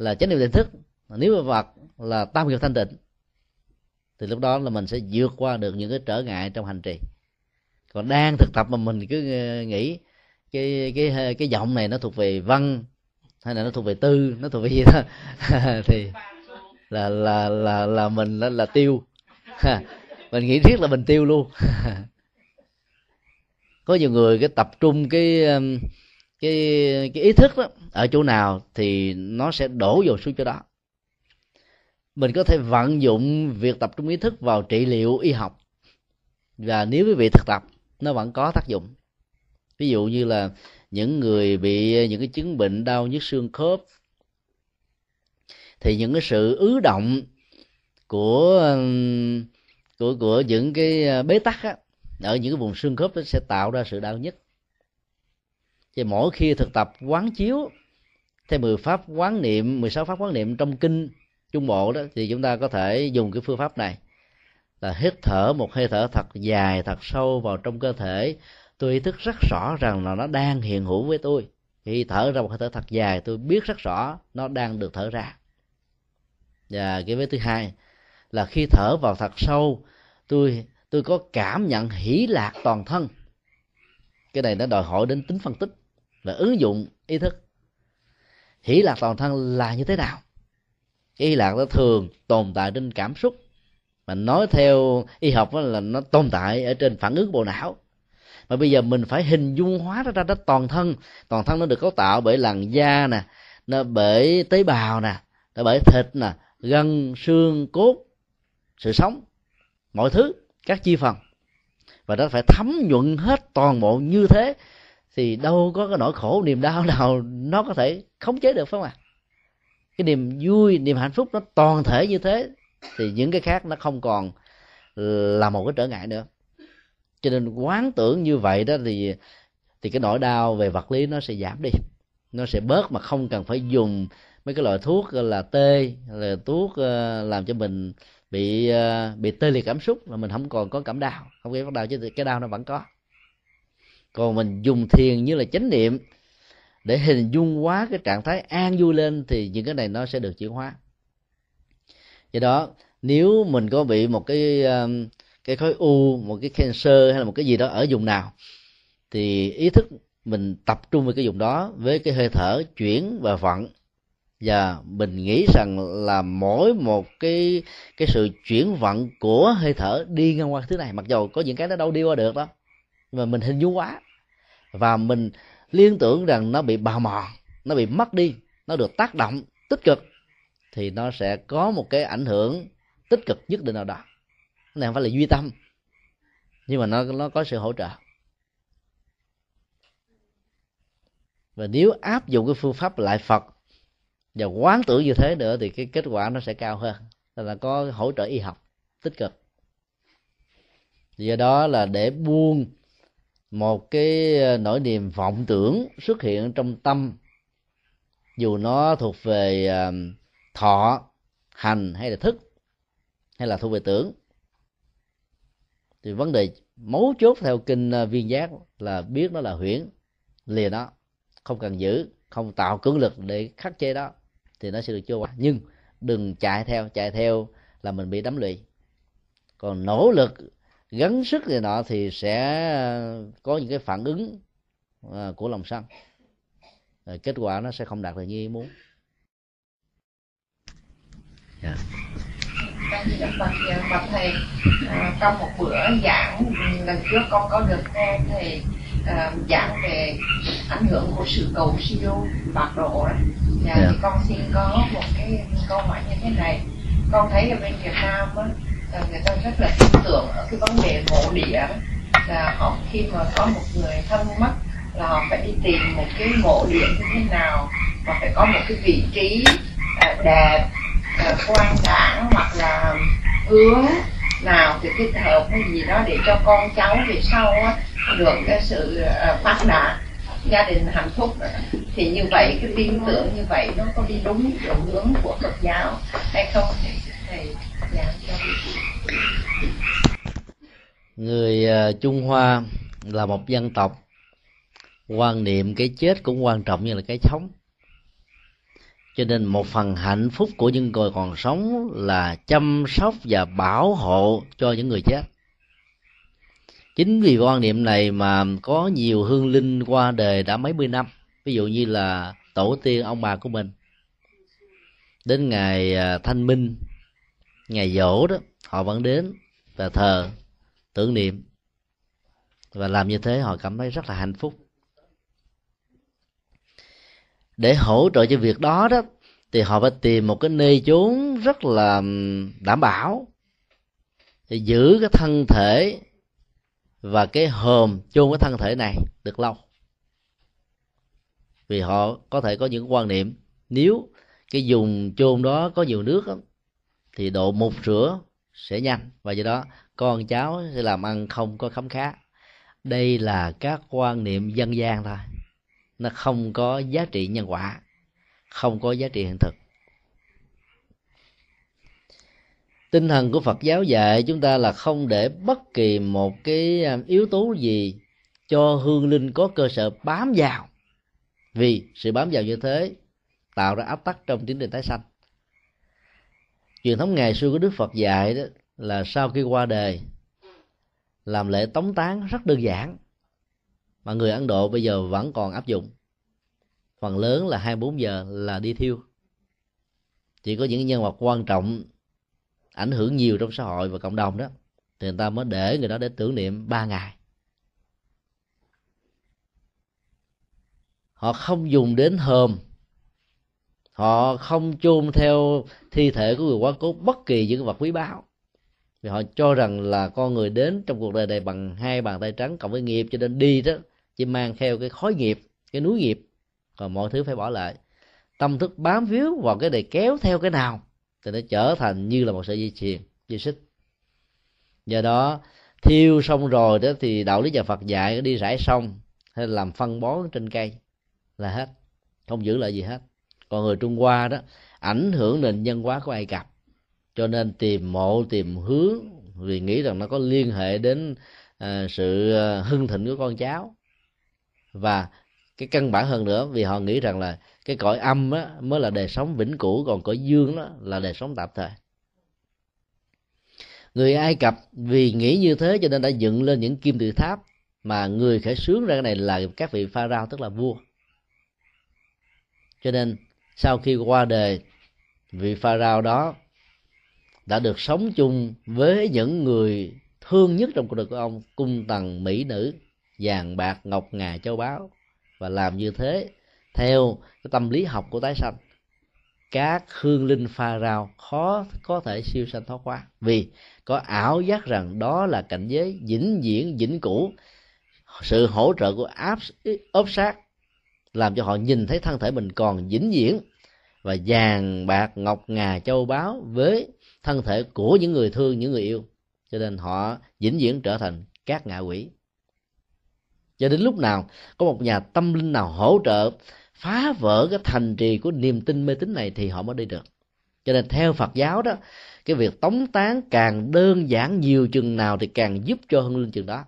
là chánh niệm tỉnh thức. Nếu mà vật là tam nghiệp thanh tịnh thì lúc đó là mình sẽ vượt qua được những cái trở ngại trong hành trì. Còn đang thực tập mà mình cứ ờ, nghĩ cái cái cái giọng này nó thuộc về văn hay là nó thuộc về tư nó thuộc về gì đó (laughs) thì là là là là mình là, là tiêu. (laughs) Mình nghĩ thiết là mình tiêu luôn. (laughs) Có nhiều người cái tập trung cái cái cái ý thức đó ở chỗ nào thì nó sẽ đổ vào xuống chỗ đó. Mình có thể vận dụng việc tập trung ý thức vào trị liệu y học. Và nếu quý vị thực tập nó vẫn có tác dụng. Ví dụ như là những người bị những cái chứng bệnh đau nhức xương khớp thì những cái sự ứ động của của của những cái à, bế tắc á, ở những cái vùng xương khớp nó sẽ tạo ra sự đau nhức thì mỗi khi thực tập quán chiếu, theo 10 pháp quán niệm 16 pháp quán niệm trong kinh trung bộ đó, thì chúng ta có thể dùng cái phương pháp này. Là hít thở một hơi thở thật dài, thật sâu vào trong cơ thể. Tôi ý thức rất rõ rằng là nó đang hiện hữu với tôi. Khi thở ra một hơi thở thật dài, tôi biết rất rõ nó đang được thở ra. Và cái vế thứ hai là khi thở vào thật sâu, tôi tôi có cảm nhận hỷ lạc toàn thân. Cái này nó đòi hỏi đến tính phân tích và ứng dụng ý thức. Hỷ lạc toàn thân là như thế nào? Cái hỷ lạc nó thường tồn tại trên cảm xúc. Mà nói theo y học là nó tồn tại ở trên phản ứng bộ não. Mà bây giờ mình phải hình dung hóa nó ra đó toàn thân. Toàn thân nó được cấu tạo bởi làn da nè, nó bởi tế bào nè, nó bởi thịt nè, gân, xương, cốt, sự sống, mọi thứ, các chi phần. Và nó phải thấm nhuận hết toàn bộ như thế thì đâu có cái nỗi khổ niềm đau nào nó có thể khống chế được, phải không ạ? Cái niềm vui, niềm hạnh phúc nó toàn thể như thế, thì những cái khác nó không còn là một cái trở ngại nữa. Cho nên quán tưởng như vậy đó thì thì cái nỗi đau về vật lý nó sẽ giảm đi. Nó sẽ bớt mà không cần phải dùng mấy cái loại thuốc là tê là thuốc ờ, làm cho mình bị ờ, bị tê liệt cảm xúc, là mình không còn có cảm đau. Không có đau chứ cái đau nó vẫn có còn mình dùng thiền như là chánh niệm để hình dung hóa cái trạng thái an vui lên thì những cái này nó sẽ được chuyển hóa. Do đó, nếu mình có bị một cái um, cái khối u, một cái cancer hay là một cái gì đó ở vùng nào, thì ý thức mình tập trung vào cái vùng đó với cái hơi thở chuyển và vận. Và mình nghĩ rằng là mỗi một cái cái sự chuyển vận của hơi thở đi ngang qua thứ này, mặc dù có những cái nó đâu đi qua được đó mà mình hình dung quá. Và mình liên tưởng rằng nó bị bào mòn, nó bị mất đi, nó được tác động tích cực, thì nó sẽ có một cái ảnh hưởng tích cực nhất định nào đó. Này không phải là duy tâm, nhưng mà nó nó có sự hỗ trợ. Và nếu áp dụng cái phương pháp lại phật và quán tưởng như thế nữa thì cái kết quả nó sẽ cao hơn. Là có hỗ trợ y học tích cực. Do đó là để buông một cái ờ, nỗi niềm vọng tưởng xuất hiện trong tâm. Dù nó thuộc về ờ, thọ, hành hay là thức, hay là thuộc về tưởng. Thì vấn đề mấu chốt theo kinh ờ, viên giác là biết nó là huyễn, lìa nó, không cần giữ, không tạo cưỡng lực để khắc chế đó, thì nó sẽ được trôi qua nhưng đừng chạy theo chạy theo là mình bị đắm lụy. Còn nỗ lực gắng sức này nọ thì sẽ có những cái phản ứng à, của lòng sân rồi kết quả nó sẽ không đạt được như ý muốn yeah. Dạ. Bạch thầy à, trong một bữa giảng lần trước con có được nghe thầy à, giảng về ảnh hưởng của sự cầu siêu bạc độ đó. Dạ, yeah. thì con xin có một cái câu hỏi như thế này con thấy ở bên Việt Nam á, Ờ, người ta rất là tin tưởng ở cái vấn đề mộ địa là họ khi mà có một người thân mất là họ phải đi tìm một cái mộ địa như thế nào và phải có một cái vị trí ờ, đẹp ờ, quan đảng hoặc là hướng nào thì thích hợp cái gì đó để cho con cháu về sau được cái sự phát đạt, gia đình hạnh phúc. Thì như vậy, cái tin tưởng như vậy nó có đi đúng chỗ hướng của Phật giáo hay không thì thầy giảng dạ cho người à, Trung Hoa là một dân tộc. Quan niệm cái chết cũng quan trọng như là cái sống. Cho nên một phần hạnh phúc của những người còn sống là chăm sóc và bảo hộ cho những người chết. Chính vì quan niệm này mà có nhiều hương linh qua đời đã mấy mươi năm. Ví dụ như là tổ tiên ông bà của mình. Đến ngày à, thanh minh, ngày dỗ đó, họ vẫn đến và thờ tưởng niệm. Và làm như thế họ cảm thấy rất là hạnh phúc. Để hỗ trợ cho việc đó đó thì họ phải tìm một cái nơi chốn rất là đảm bảo để giữ cái thân thể và cái hòm chôn cái thân thể này được lâu. Vì họ có thể có những quan niệm nếu cái dùng chôn đó có nhiều nước đó, thì độ một rửa sẽ nhanh. Và do đó con cháu sẽ làm ăn không có khấm khá. Đây là các quan niệm dân gian thôi. Nó không có giá trị nhân quả, không có giá trị hiện thực. Tinh thần của phật giáo dạy chúng ta là không để bất kỳ một cái à, yếu tố gì cho hương linh có cơ sở bám vào. Vì sự bám vào như thế tạo ra áp tắc trong tiến trình tái sanh. Truyền thống ngày xưa của đức phật dạy đó là sau khi qua đời làm lễ tống tán rất đơn giản, mà người ấn độ bây giờ vẫn còn áp dụng. Phần lớn là 24 giờ là đi thiêu. Chỉ có những nhân vật quan trọng ảnh hưởng nhiều trong xã hội và cộng đồng đó, thì người ta mới để người đó để tưởng niệm ba ngày. Họ không dùng đến hòm. Họ không chôn theo thi thể của người quá cố bất kỳ những vật quý báu vì họ cho rằng là con người đến trong cuộc đời này bằng hai bàn tay trắng cộng với nghiệp, cho nên đi đó chỉ mang theo cái khói nghiệp, cái núi nghiệp. Còn mọi thứ phải bỏ lại. Tâm thức bám víu vào cái này kéo theo cái nào thì nó trở thành như là một sợi dây chuyền, dây xích. Do đó, thiêu xong rồi đó thì đạo lý nhà phật dạy đi rải xong hay làm phân bón trên cây là hết, không giữ lại gì hết. Còn người trung hoa đó, ảnh hưởng nền nhân hóa của ai cập cho nên tìm mộ tìm hướng vì nghĩ rằng nó có liên hệ đến à, sự à, hưng thịnh của con cháu. Và cái căn bản hơn nữa vì họ nghĩ rằng là cái cõi âm á, mới là đời sống vĩnh cửu còn cõi dương đó là đời sống tạm thời. Người ai cập vì nghĩ như thế cho nên đã dựng lên những kim tự tháp mà người khởi sướng ra cái này là các vị pha rao tức là vua. Cho nên sau khi qua đời vị pha rao đó đã được sống chung với những người thương nhất trong cuộc đời của ông, cung tần mỹ nữ, vàng bạc ngọc ngà châu báu, và làm như thế theo cái tâm lý học của tái sanh. Các hương linh pha rào khó, có thể siêu sanh thoát qua vì có ảo giác rằng đó là cảnh giới vĩnh viễn, vĩnh cửu. Sự hỗ trợ của áp ốp sát làm cho họ nhìn thấy thân thể mình còn vĩnh viễn, và vàng bạc ngọc ngà châu báu với thân thể của những người thương, những người yêu. Cho nên họ vĩnh viễn trở thành các ngạ quỷ. Cho đến lúc nào có một nhà tâm linh nào hỗ trợ phá vỡ cái thành trì của niềm tin mê tín này thì họ mới đi được. Cho nên theo phật giáo đó, cái việc tống tán càng đơn giản nhiều chừng nào thì càng giúp cho hưng linh chừng đó.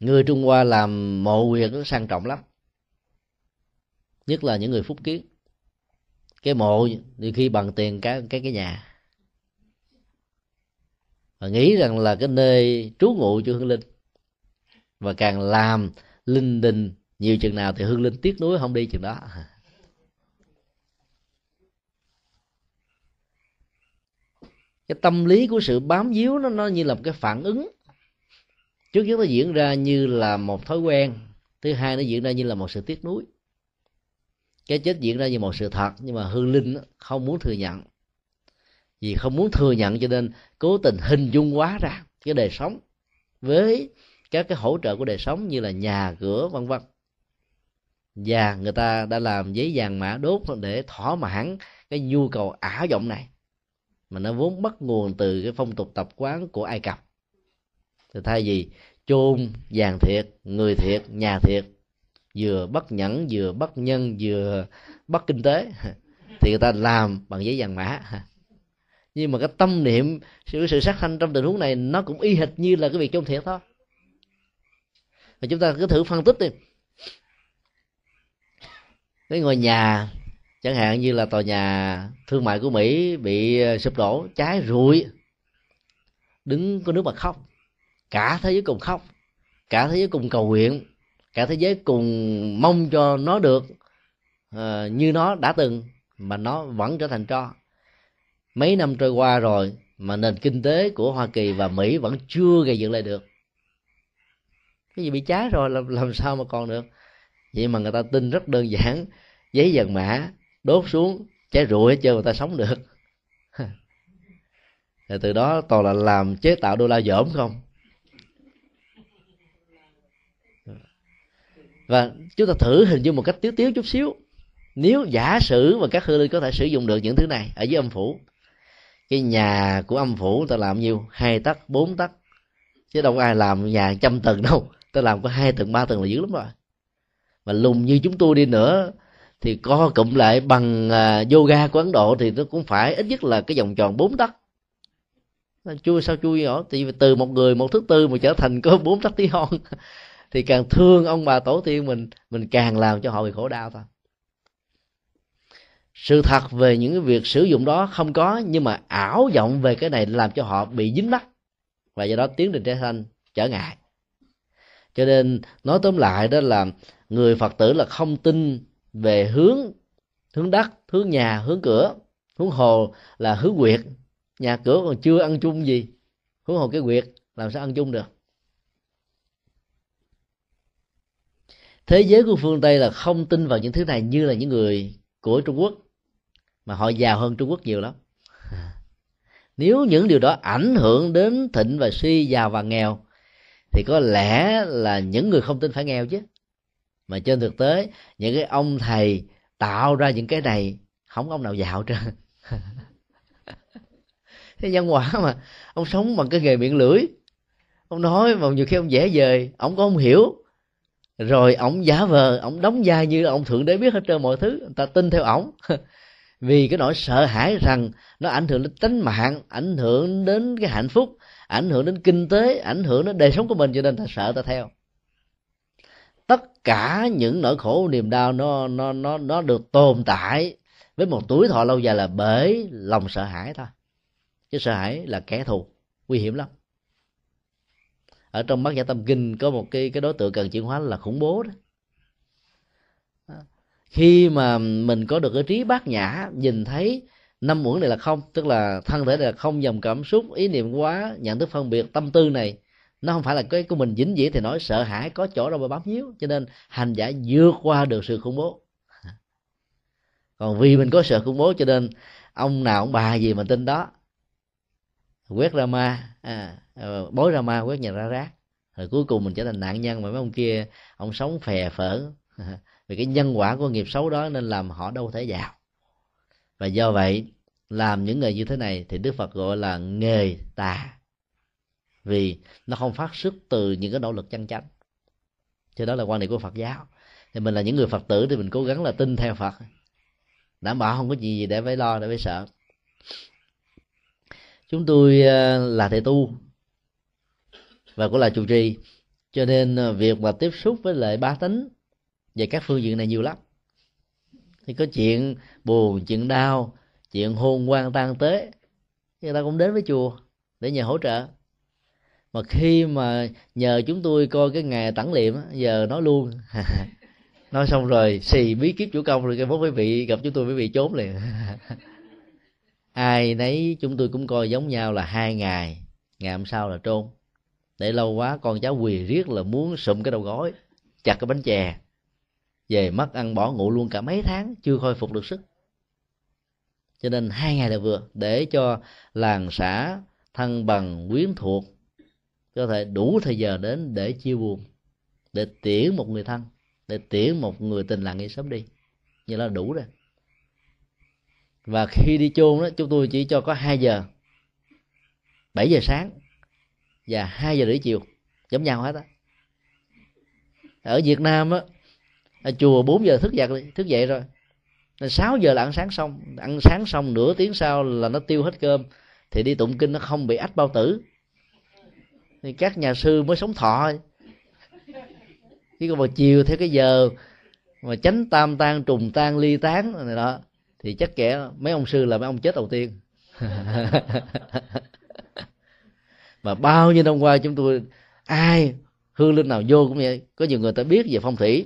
Người trung hoa làm mộ quyền nó sang trọng lắm. Nhất là những người phúc kiến cái mộ thì khi bằng tiền cái cái cái nhà. Và nghĩ rằng là cái nơi trú ngụ cho hương linh. Và càng làm linh đình nhiều chừng nào thì hương linh tiếc nuối không đi chừng đó. Cái tâm lý của sự bám víu nó nó như là một cái phản ứng. Trước nhất nó diễn ra như là một thói quen, thứ hai nó diễn ra như là một sự tiếc nuối cái chết diễn ra như một sự thật, nhưng mà hương linh không muốn thừa nhận. Vì không muốn thừa nhận cho nên cố tình hình dung quá ra cái đời sống với các cái hỗ trợ của đời sống như là nhà, cửa, vân vân. Và người ta đã làm giấy vàng mã đốt để thỏa mãn cái nhu cầu ảo vọng này. Mà nó vốn bắt nguồn từ cái phong tục tập quán của ai cập. Thì thay vì chôn vàng thiệt, người thiệt, nhà thiệt vừa bất nhẫn, vừa bất nhân, vừa bất kinh tế. (laughs) Thì người ta làm bằng giấy vàng mã. (laughs) Nhưng mà cái tâm niệm, sự sự sát sanh trong tình huống này, nó cũng y hệt như là cái việc chôn thiệt thôi. Và chúng ta cứ thử phân tích đi. Cái ngôi nhà, chẳng hạn như là tòa nhà thương mại của mỹ bị ờ, sụp đổ, cháy rụi. Đứng có nước mà khóc. Cả thế giới cùng khóc. Cả thế giới cùng cầu nguyện cả thế giới cùng mong cho nó được uh, như nó đã từng mà nó vẫn trở thành tro. Mấy năm trôi qua rồi mà nền kinh tế của hoa kỳ và mỹ vẫn chưa gây dựng lại được. Cái gì bị cháy rồi làm, làm sao mà còn được? Vậy mà người ta tin rất đơn giản giấy vàng mã đốt xuống cháy rụi hết trơn người ta sống được. (laughs) Rồi từ đó toàn là làm chế tạo đô la dởm không? Và chúng ta thử hình dung một cách tiếu tiếu chút xíu. Nếu giả sử mà các hư linh có thể sử dụng được những thứ này ở dưới âm phủ, cái nhà của âm phủ ta làm nhiêu? Hai tấc, bốn tấc. Chứ đâu có ai làm nhà trăm tầng đâu. Ta làm có hai tầng, ba tầng là dữ lắm rồi. Mà lùng như chúng tôi đi nữa, thì co cụm lại bằng à, yoga của ấn độ thì nó cũng phải ít nhất là cái vòng tròn bốn tấc. Chui sao chui nhỏ thì từ một người, một thứ tư mà trở thành có bốn tấc tí hon thì càng thương ông bà tổ tiên mình mình càng làm cho họ bị khổ đau thôi. Sự thật về những cái việc sử dụng đó không có, nhưng mà ảo vọng về cái này làm cho họ bị dính mắt và do đó tiến trình trái xanh trở ngại. Cho nên nói tóm lại đó là người phật tử là không tin về hướng hướng đất, hướng nhà, hướng cửa, hướng hồ là hướng quyệt. Nhà cửa còn chưa ăn chung gì, hướng hồ cái quyệt, làm sao ăn chung được? Thế giới của phương tây là không tin vào những thứ này như là những người của trung quốc, mà họ giàu hơn trung quốc nhiều lắm. (laughs) Nếu những điều đó ảnh hưởng đến thịnh và suy, giàu và nghèo, thì có lẽ là những người không tin phải nghèo chứ. Mà trên thực tế, những cái ông thầy tạo ra những cái này, không có ông nào giàu trơn. (laughs) Thế nhân quả mà, ông sống bằng cái nghề miệng lưỡi. Ông nói mà nhiều khi ông dễ dời, ông có không hiểu rồi ổng giả vờ, ổng đóng vai như ông thượng đế biết hết trơn mọi thứ. Người ta tin theo ổng. (laughs) Vì cái nỗi sợ hãi rằng nó ảnh hưởng đến tính mạng, ảnh hưởng đến cái hạnh phúc, ảnh hưởng đến kinh tế, ảnh hưởng đến đời sống của mình, cho nên ta sợ ta theo. Tất cả những nỗi khổ, niềm đau nó nó nó nó được tồn tại với một tuổi thọ lâu dài là bởi lòng sợ hãi thôi. Chứ sợ hãi là kẻ thù, nguy hiểm lắm ở trong bát giả tâm kinh có một cái cái đối tượng cần chuyển hóa là khủng bố đó. À, khi mà mình có được cái trí bát nhã, nhìn thấy năm uẩn này là không, tức là thân thể này là không dòng cảm xúc, ý niệm quá nhận thức phân biệt, tâm tư này, nó không phải là cái của mình dính dĩ thì nói sợ hãi có chỗ đâu mà bám víu. Cho nên hành giả vượt qua được sự khủng bố. Còn vì mình có sợ khủng bố cho nên ông nào ông bà gì mà tin đó quét ra ma à, ờ, bối ra ma quét nhà ra rác. Rồi cuối cùng mình trở thành nạn nhân mà mấy ông kia ông sống phè phở. (laughs) Vì cái nhân quả của nghiệp xấu đó nên làm họ đâu thể giàu. và do vậy làm những nghề như thế này thì đức phật gọi là nghề tà. Vì nó không phát xuất từ những cái nỗ lực chân chánh. Cho đó là quan điểm của phật giáo. Thì mình là những người phật tử thì mình cố gắng là tin theo phật. Đảm bảo không có gì gì để phải lo để phải sợ chúng tôi ờ, là thầy tu và cũng là chủ trì. Cho nên ờ, việc mà tiếp xúc với lại ba tính về các phương diện này nhiều lắm. Thì có chuyện buồn, chuyện đau, chuyện hôn quan tan tế, người ta cũng đến với chùa để nhờ hỗ trợ. Mà khi mà nhờ chúng tôi coi cái ngày tản liệm giờ nói luôn. (laughs) Nói xong rồi xì bí kíp chủ công rồi cái bố quý vị gặp chúng tôi, quý vị trốn liền. (laughs) ai nấy chúng tôi cũng coi giống nhau là hai ngày. Ngày hôm sau là trôn. Để lâu quá, con cháu quỳ riết là muốn sụm cái đầu gối, chặt cái bánh chè. Về mất ăn bỏ ngủ luôn cả mấy tháng, chưa khôi phục được sức. Cho nên hai ngày là vừa, để cho làng xã thân bằng quyến thuộc, có thể đủ thời giờ đến để chia buồn, để tiễn một người thân, để tiễn một người tình làng nghĩa sớm đi. Như là đủ rồi và khi đi chôn đó, chúng tôi chỉ cho có 2 giờ. 7 giờ sáng và 2 giờ rưỡi chiều. Giống nhau hết á. Ở Việt Nam á ở chùa 4 giờ thức dậy thức dậy rồi. 6 giờ là ăn sáng xong. Ăn sáng xong nửa tiếng sau là nó tiêu hết cơm. Thì đi tụng kinh nó không bị ách bao tử. Thì các nhà sư mới sống thọ. Chứ còn vào chiều theo cái giờ mà tránh tam tan trùng tan ly tán, này đó thì chắc kẻ mấy ông sư là mấy ông chết đầu tiên. (laughs) Mà bao nhiêu năm qua chúng tôi, ai hương linh nào vô cũng vậy. Có nhiều người ta biết về phong thủy,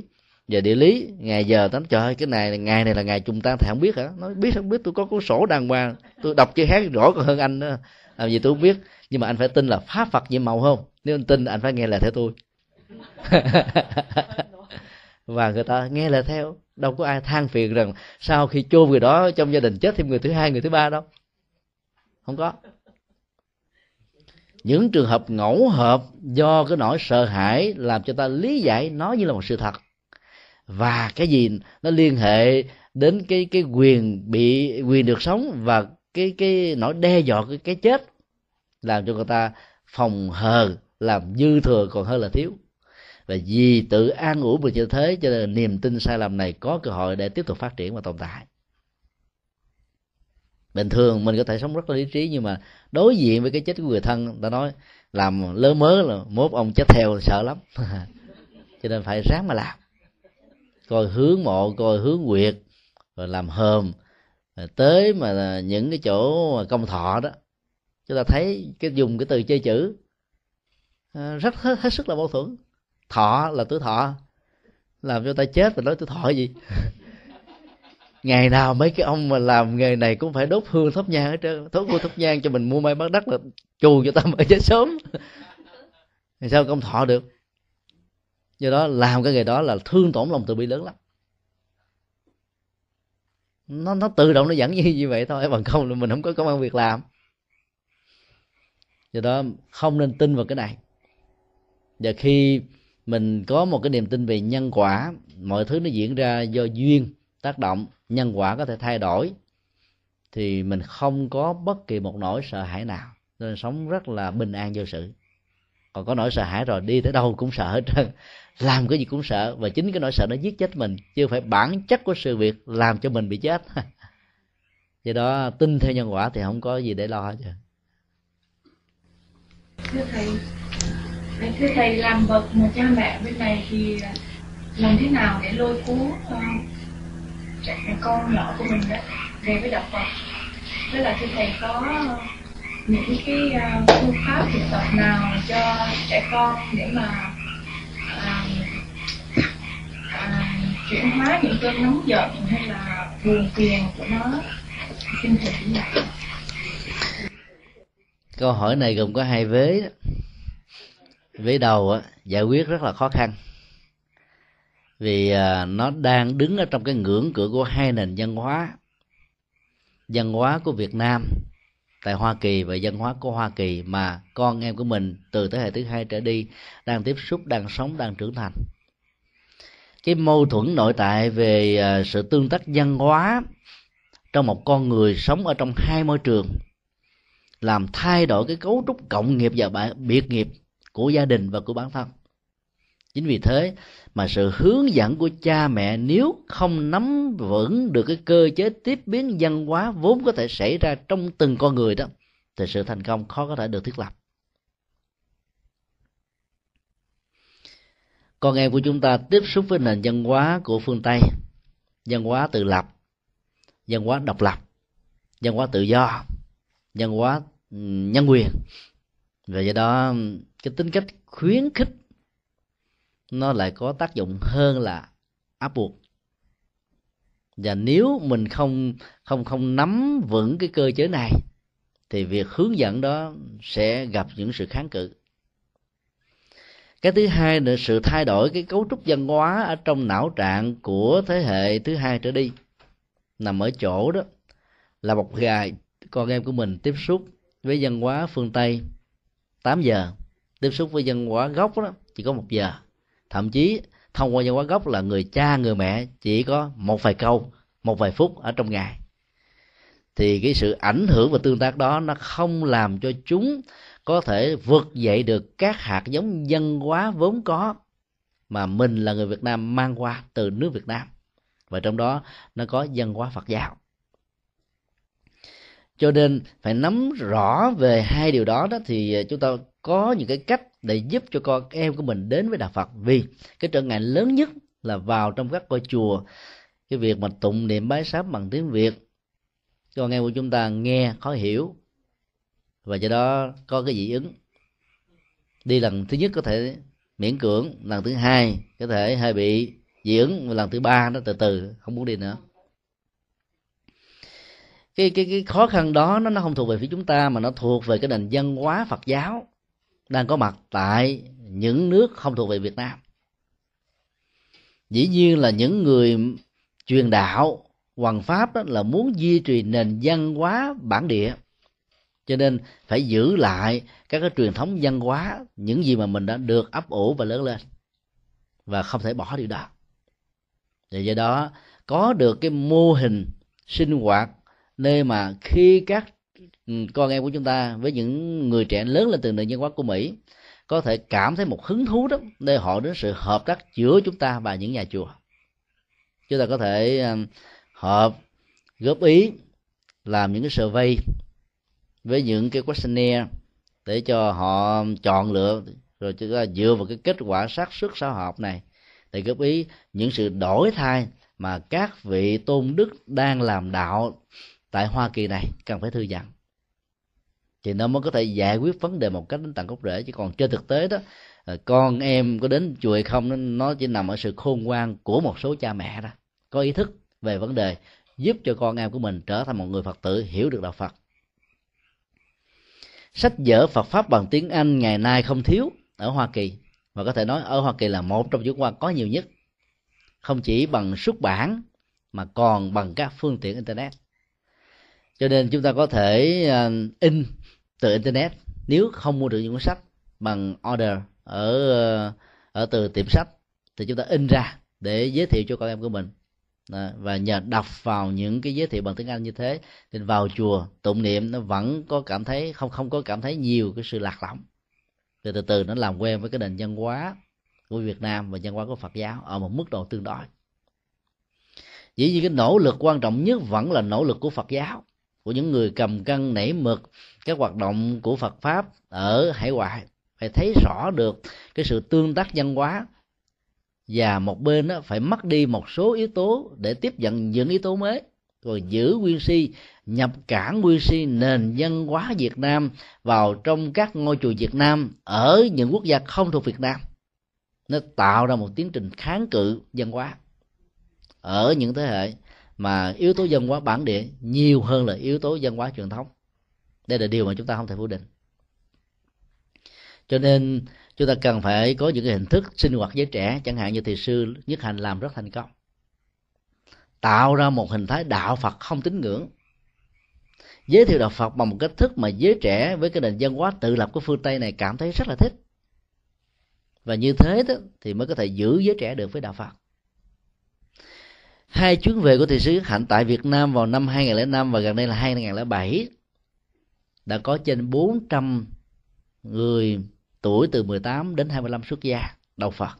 về địa lý, ngày giờ tắm trời cái này ngày này là ngày trùng ta thì không biết hả? Nói, biết, không biết, tôi có cuốn sổ đàng hoàng, tôi đọc chữ hát rõ còn hơn anh đó. Làm gì tôi không biết. Nhưng mà anh phải tin là pháp phật nhiệm màu không? Nếu anh tin, anh phải nghe lời theo tôi. (laughs) và người ta nghe lời theo. Đâu có ai than phiền rằng sau khi chôn người đó trong gia đình chết thêm người thứ hai, người thứ ba đâu. Không có. Những trường hợp ngẫu hợp do cái nỗi sợ hãi làm cho ta lý giải nó như là một sự thật. Và cái gì nó liên hệ đến cái cái quyền bị, quyền được sống và cái cái nỗi đe dọa cái cái chết làm cho người ta phòng hờ, làm dư thừa còn hơn là thiếu và vì tự an ủi mình như thế cho nên niềm tin sai lầm này có cơ hội để tiếp tục phát triển và tồn tại. Bình thường mình có thể sống rất là lý trí nhưng mà đối diện với cái chết của người thân ta nói làm lớn mớ là mốt ông chết theo sợ lắm. (laughs) Cho nên phải ráng mà làm. Coi hướng mộ coi hướng nguyệt rồi làm hờm. Rồi tới mà những cái chỗ công thọ đó chúng ta thấy cái dùng cái từ chơi chữ à, rất hết, hết sức là mâu thuẫn thọ, là tuổi thọ. Làm cho ta chết và nói tuổi thọ gì? (laughs) Ngày nào mấy cái ông mà làm nghề này cũng phải đốt hương thắp nhang hết trơn. Thốt hương thắp nhang cho mình mua may bán đất là chù cho ta mới (laughs) chết sớm. Thì sao công thọ được? Do đó làm cái nghề đó là thương tổn lòng từ bi lớn lắm. Nó nó tự động nó dẫn như như vậy thôi, bằng không là mình không có công an việc làm. Do đó không nên tin vào cái này. Và khi mình có một cái niềm tin về nhân quả. Mọi thứ nó diễn ra do duyên, tác động, nhân quả có thể thay đổi. Thì mình không có bất kỳ một nỗi sợ hãi nào. Nên sống rất là bình an vô sự. Còn có nỗi sợ hãi rồi đi tới đâu cũng sợ hết trơn. (laughs) Làm cái gì cũng sợ. Và chính cái nỗi sợ nó giết chết mình. Chứ phải bản chất của sự việc làm cho mình bị chết. (laughs) Do đó, tin theo nhân quả thì không có gì để lo hết thưa thầy thưa thầy làm bậc một cha mẹ bên này thì làm thế nào để lôi cuốn uh, trẻ con nhỏ của mình đó về với đạo Phật? Tức là thưa thầy có những cái uh, phương pháp thực tập nào cho trẻ con để mà uh, uh, chuyển hóa những cơn nóng giận hay là buồn phiền của nó? Xin thầy chỉ dạy. Câu hỏi này gồm có hai vế đó vế đầu á giải quyết rất là khó khăn vì à, nó đang đứng ở trong cái ngưỡng cửa của hai nền văn hóa văn hóa của Việt Nam tại Hoa Kỳ và văn hóa của Hoa Kỳ mà con em của mình từ thế hệ thứ hai trở đi đang tiếp xúc, đang sống, đang trưởng thành. Cái mâu thuẫn nội tại về à, sự tương tác văn hóa trong một con người sống ở trong hai môi trường làm thay đổi cái cấu trúc cộng nghiệp và biệt nghiệp của gia đình và của bản thân. Chính vì thế mà sự hướng dẫn của cha mẹ nếu không nắm vững được cái cơ chế tiếp biến văn hóa vốn có thể xảy ra trong từng con người đó, thì sự thành công khó có thể được thiết lập. Con em của chúng ta tiếp xúc với nền văn hóa của phương tây, văn hóa tự lập, văn hóa độc lập, văn hóa tự do, văn hóa ừ, nhân quyền. Và do đó cái tính cách khuyến khích, nó lại có tác dụng hơn là áp buộc. Và nếu mình không không không nắm vững cái cơ chế này, thì việc hướng dẫn đó sẽ gặp những sự kháng cự. Cái thứ hai là sự thay đổi cái cấu trúc văn hóa ở trong não trạng của thế hệ thứ hai trở đi nằm ở chỗ đó, là một ngày con em của mình tiếp xúc với văn hóa phương tây 8 giờ tiếp xúc với dân hóa gốc đó, chỉ có một giờ. Thậm chí, thông qua văn hóa gốc là người cha, người mẹ chỉ có một vài câu, một vài phút ở trong ngày. Thì cái sự ảnh hưởng và tương tác đó nó không làm cho chúng có thể vượt dậy được các hạt giống văn hóa vốn có mà mình là người Việt Nam mang qua từ nước Việt Nam. Và trong đó nó có văn hóa Phật giáo cho nên phải nắm rõ về hai điều đó đó thì à, chúng ta có những cái cách để giúp cho con em của mình đến với đạo Phật. Vì cái trở ngại lớn nhất là vào trong các ngôi chùa, cái việc mà tụng niệm bái sám bằng tiếng Việt, cho nghe của chúng ta nghe, khó hiểu, và do đó có cái dị ứng. Đi lần thứ nhất có thể miễn cưỡng, lần thứ hai có thể hơi bị dị ứng lần thứ ba nó từ từ, không muốn đi nữa cái cái cái khó khăn đó nó nó không thuộc về phía chúng ta mà nó thuộc về cái nền văn hóa Phật giáo đang có mặt tại những nước không thuộc về Việt Nam. Dĩ nhiên là những người truyền đạo, hoàng pháp đó là muốn duy trì nền văn hóa bản địa. Cho nên phải giữ lại các cái truyền thống văn hóa, những gì mà mình đã được ấp ủ và lớn lên và không thể bỏ điều đó. Và do đó có được cái mô hình sinh hoạt nơi mà khi các ừ, con em của chúng ta với những người trẻ lớn lên từ nền văn hóa của mỹ có thể cảm thấy một hứng thú đó nơi họ đến sự hợp tác giữa chúng ta và những nhà chùa. Chúng ta có thể ờ, hợp góp ý, làm những cái survey với những cái questionnaire để cho họ chọn lựa, rồi chúng ta dựa vào cái kết quả xác suất xã học này để góp ý những sự đổi thay mà các vị tôn đức đang làm đạo tại Hoa Kỳ này, cần phải thư giãn. Thì nó mới có thể giải quyết vấn đề một cách đến tận gốc rễ. Chứ còn trên thực tế đó ờ, con em có đến chùa hay không, nó chỉ nằm ở sự khôn ngoan của một số cha mẹ đó có ý thức về vấn đề, giúp cho con em của mình trở thành một người phật tử, hiểu được đạo phật. Sách vở phật pháp bằng tiếng anh ngày nay không thiếu ở hoa kỳ. Và có thể nói ở hoa kỳ là một trong những quan có nhiều nhất. Không chỉ bằng xuất bản, mà còn bằng các phương tiện internet cho nên chúng ta có thể à, in từ internet. Nếu không mua được những cuốn sách bằng order ở ở từ tiệm sách, thì chúng ta in ra để giới thiệu cho con em của mình. Và nhờ đọc vào những cái giới thiệu bằng tiếng Anh như thế thì vào chùa tụng niệm, nó vẫn có cảm thấy, không không có cảm thấy nhiều cái sự lạc lõng. Từ từ từ nó làm quen với cái nền văn hóa của Việt Nam và văn hóa của Phật giáo ở một mức độ tương đối. Dĩ nhiên cái nỗ lực quan trọng nhất vẫn là nỗ lực của Phật giáo của những người cầm cân nảy mực, các hoạt động của Phật pháp ở hải ngoại. Phải thấy rõ được cái sự tương tác văn hóa. Và một bên đó phải mất đi một số yếu tố để tiếp nhận những yếu tố mới. Rồi giữ nguyên si, nhập cản nguyên si nền văn hóa Việt Nam vào trong các ngôi chùa Việt Nam ở những quốc gia không thuộc Việt Nam. Nó tạo ra một tiến trình kháng cự văn hóa ở những thế hệ mà yếu tố dân hóa bản địa nhiều hơn là yếu tố dân hóa truyền thống. Đây là điều mà chúng ta không thể phủ định. Cho nên chúng ta cần phải có những cái hình thức sinh hoạt giới trẻ, chẳng hạn như thầy sư nhất hành làm rất thành công. Tạo ra một hình thái đạo phật không tín ngưỡng. Giới thiệu đạo phật bằng một cách thức mà giới trẻ với cái nền văn hóa tự lập của phương tây này cảm thấy rất là thích. Và như thế đó thì mới có thể giữ giới trẻ được với đạo phật hai chuyến về của thầy sứ Hạnh tại Việt Nam vào năm 2005 và gần đây là 2007 đã có trên 400 người tuổi từ 18 đến 25 xuất gia đầu Phật.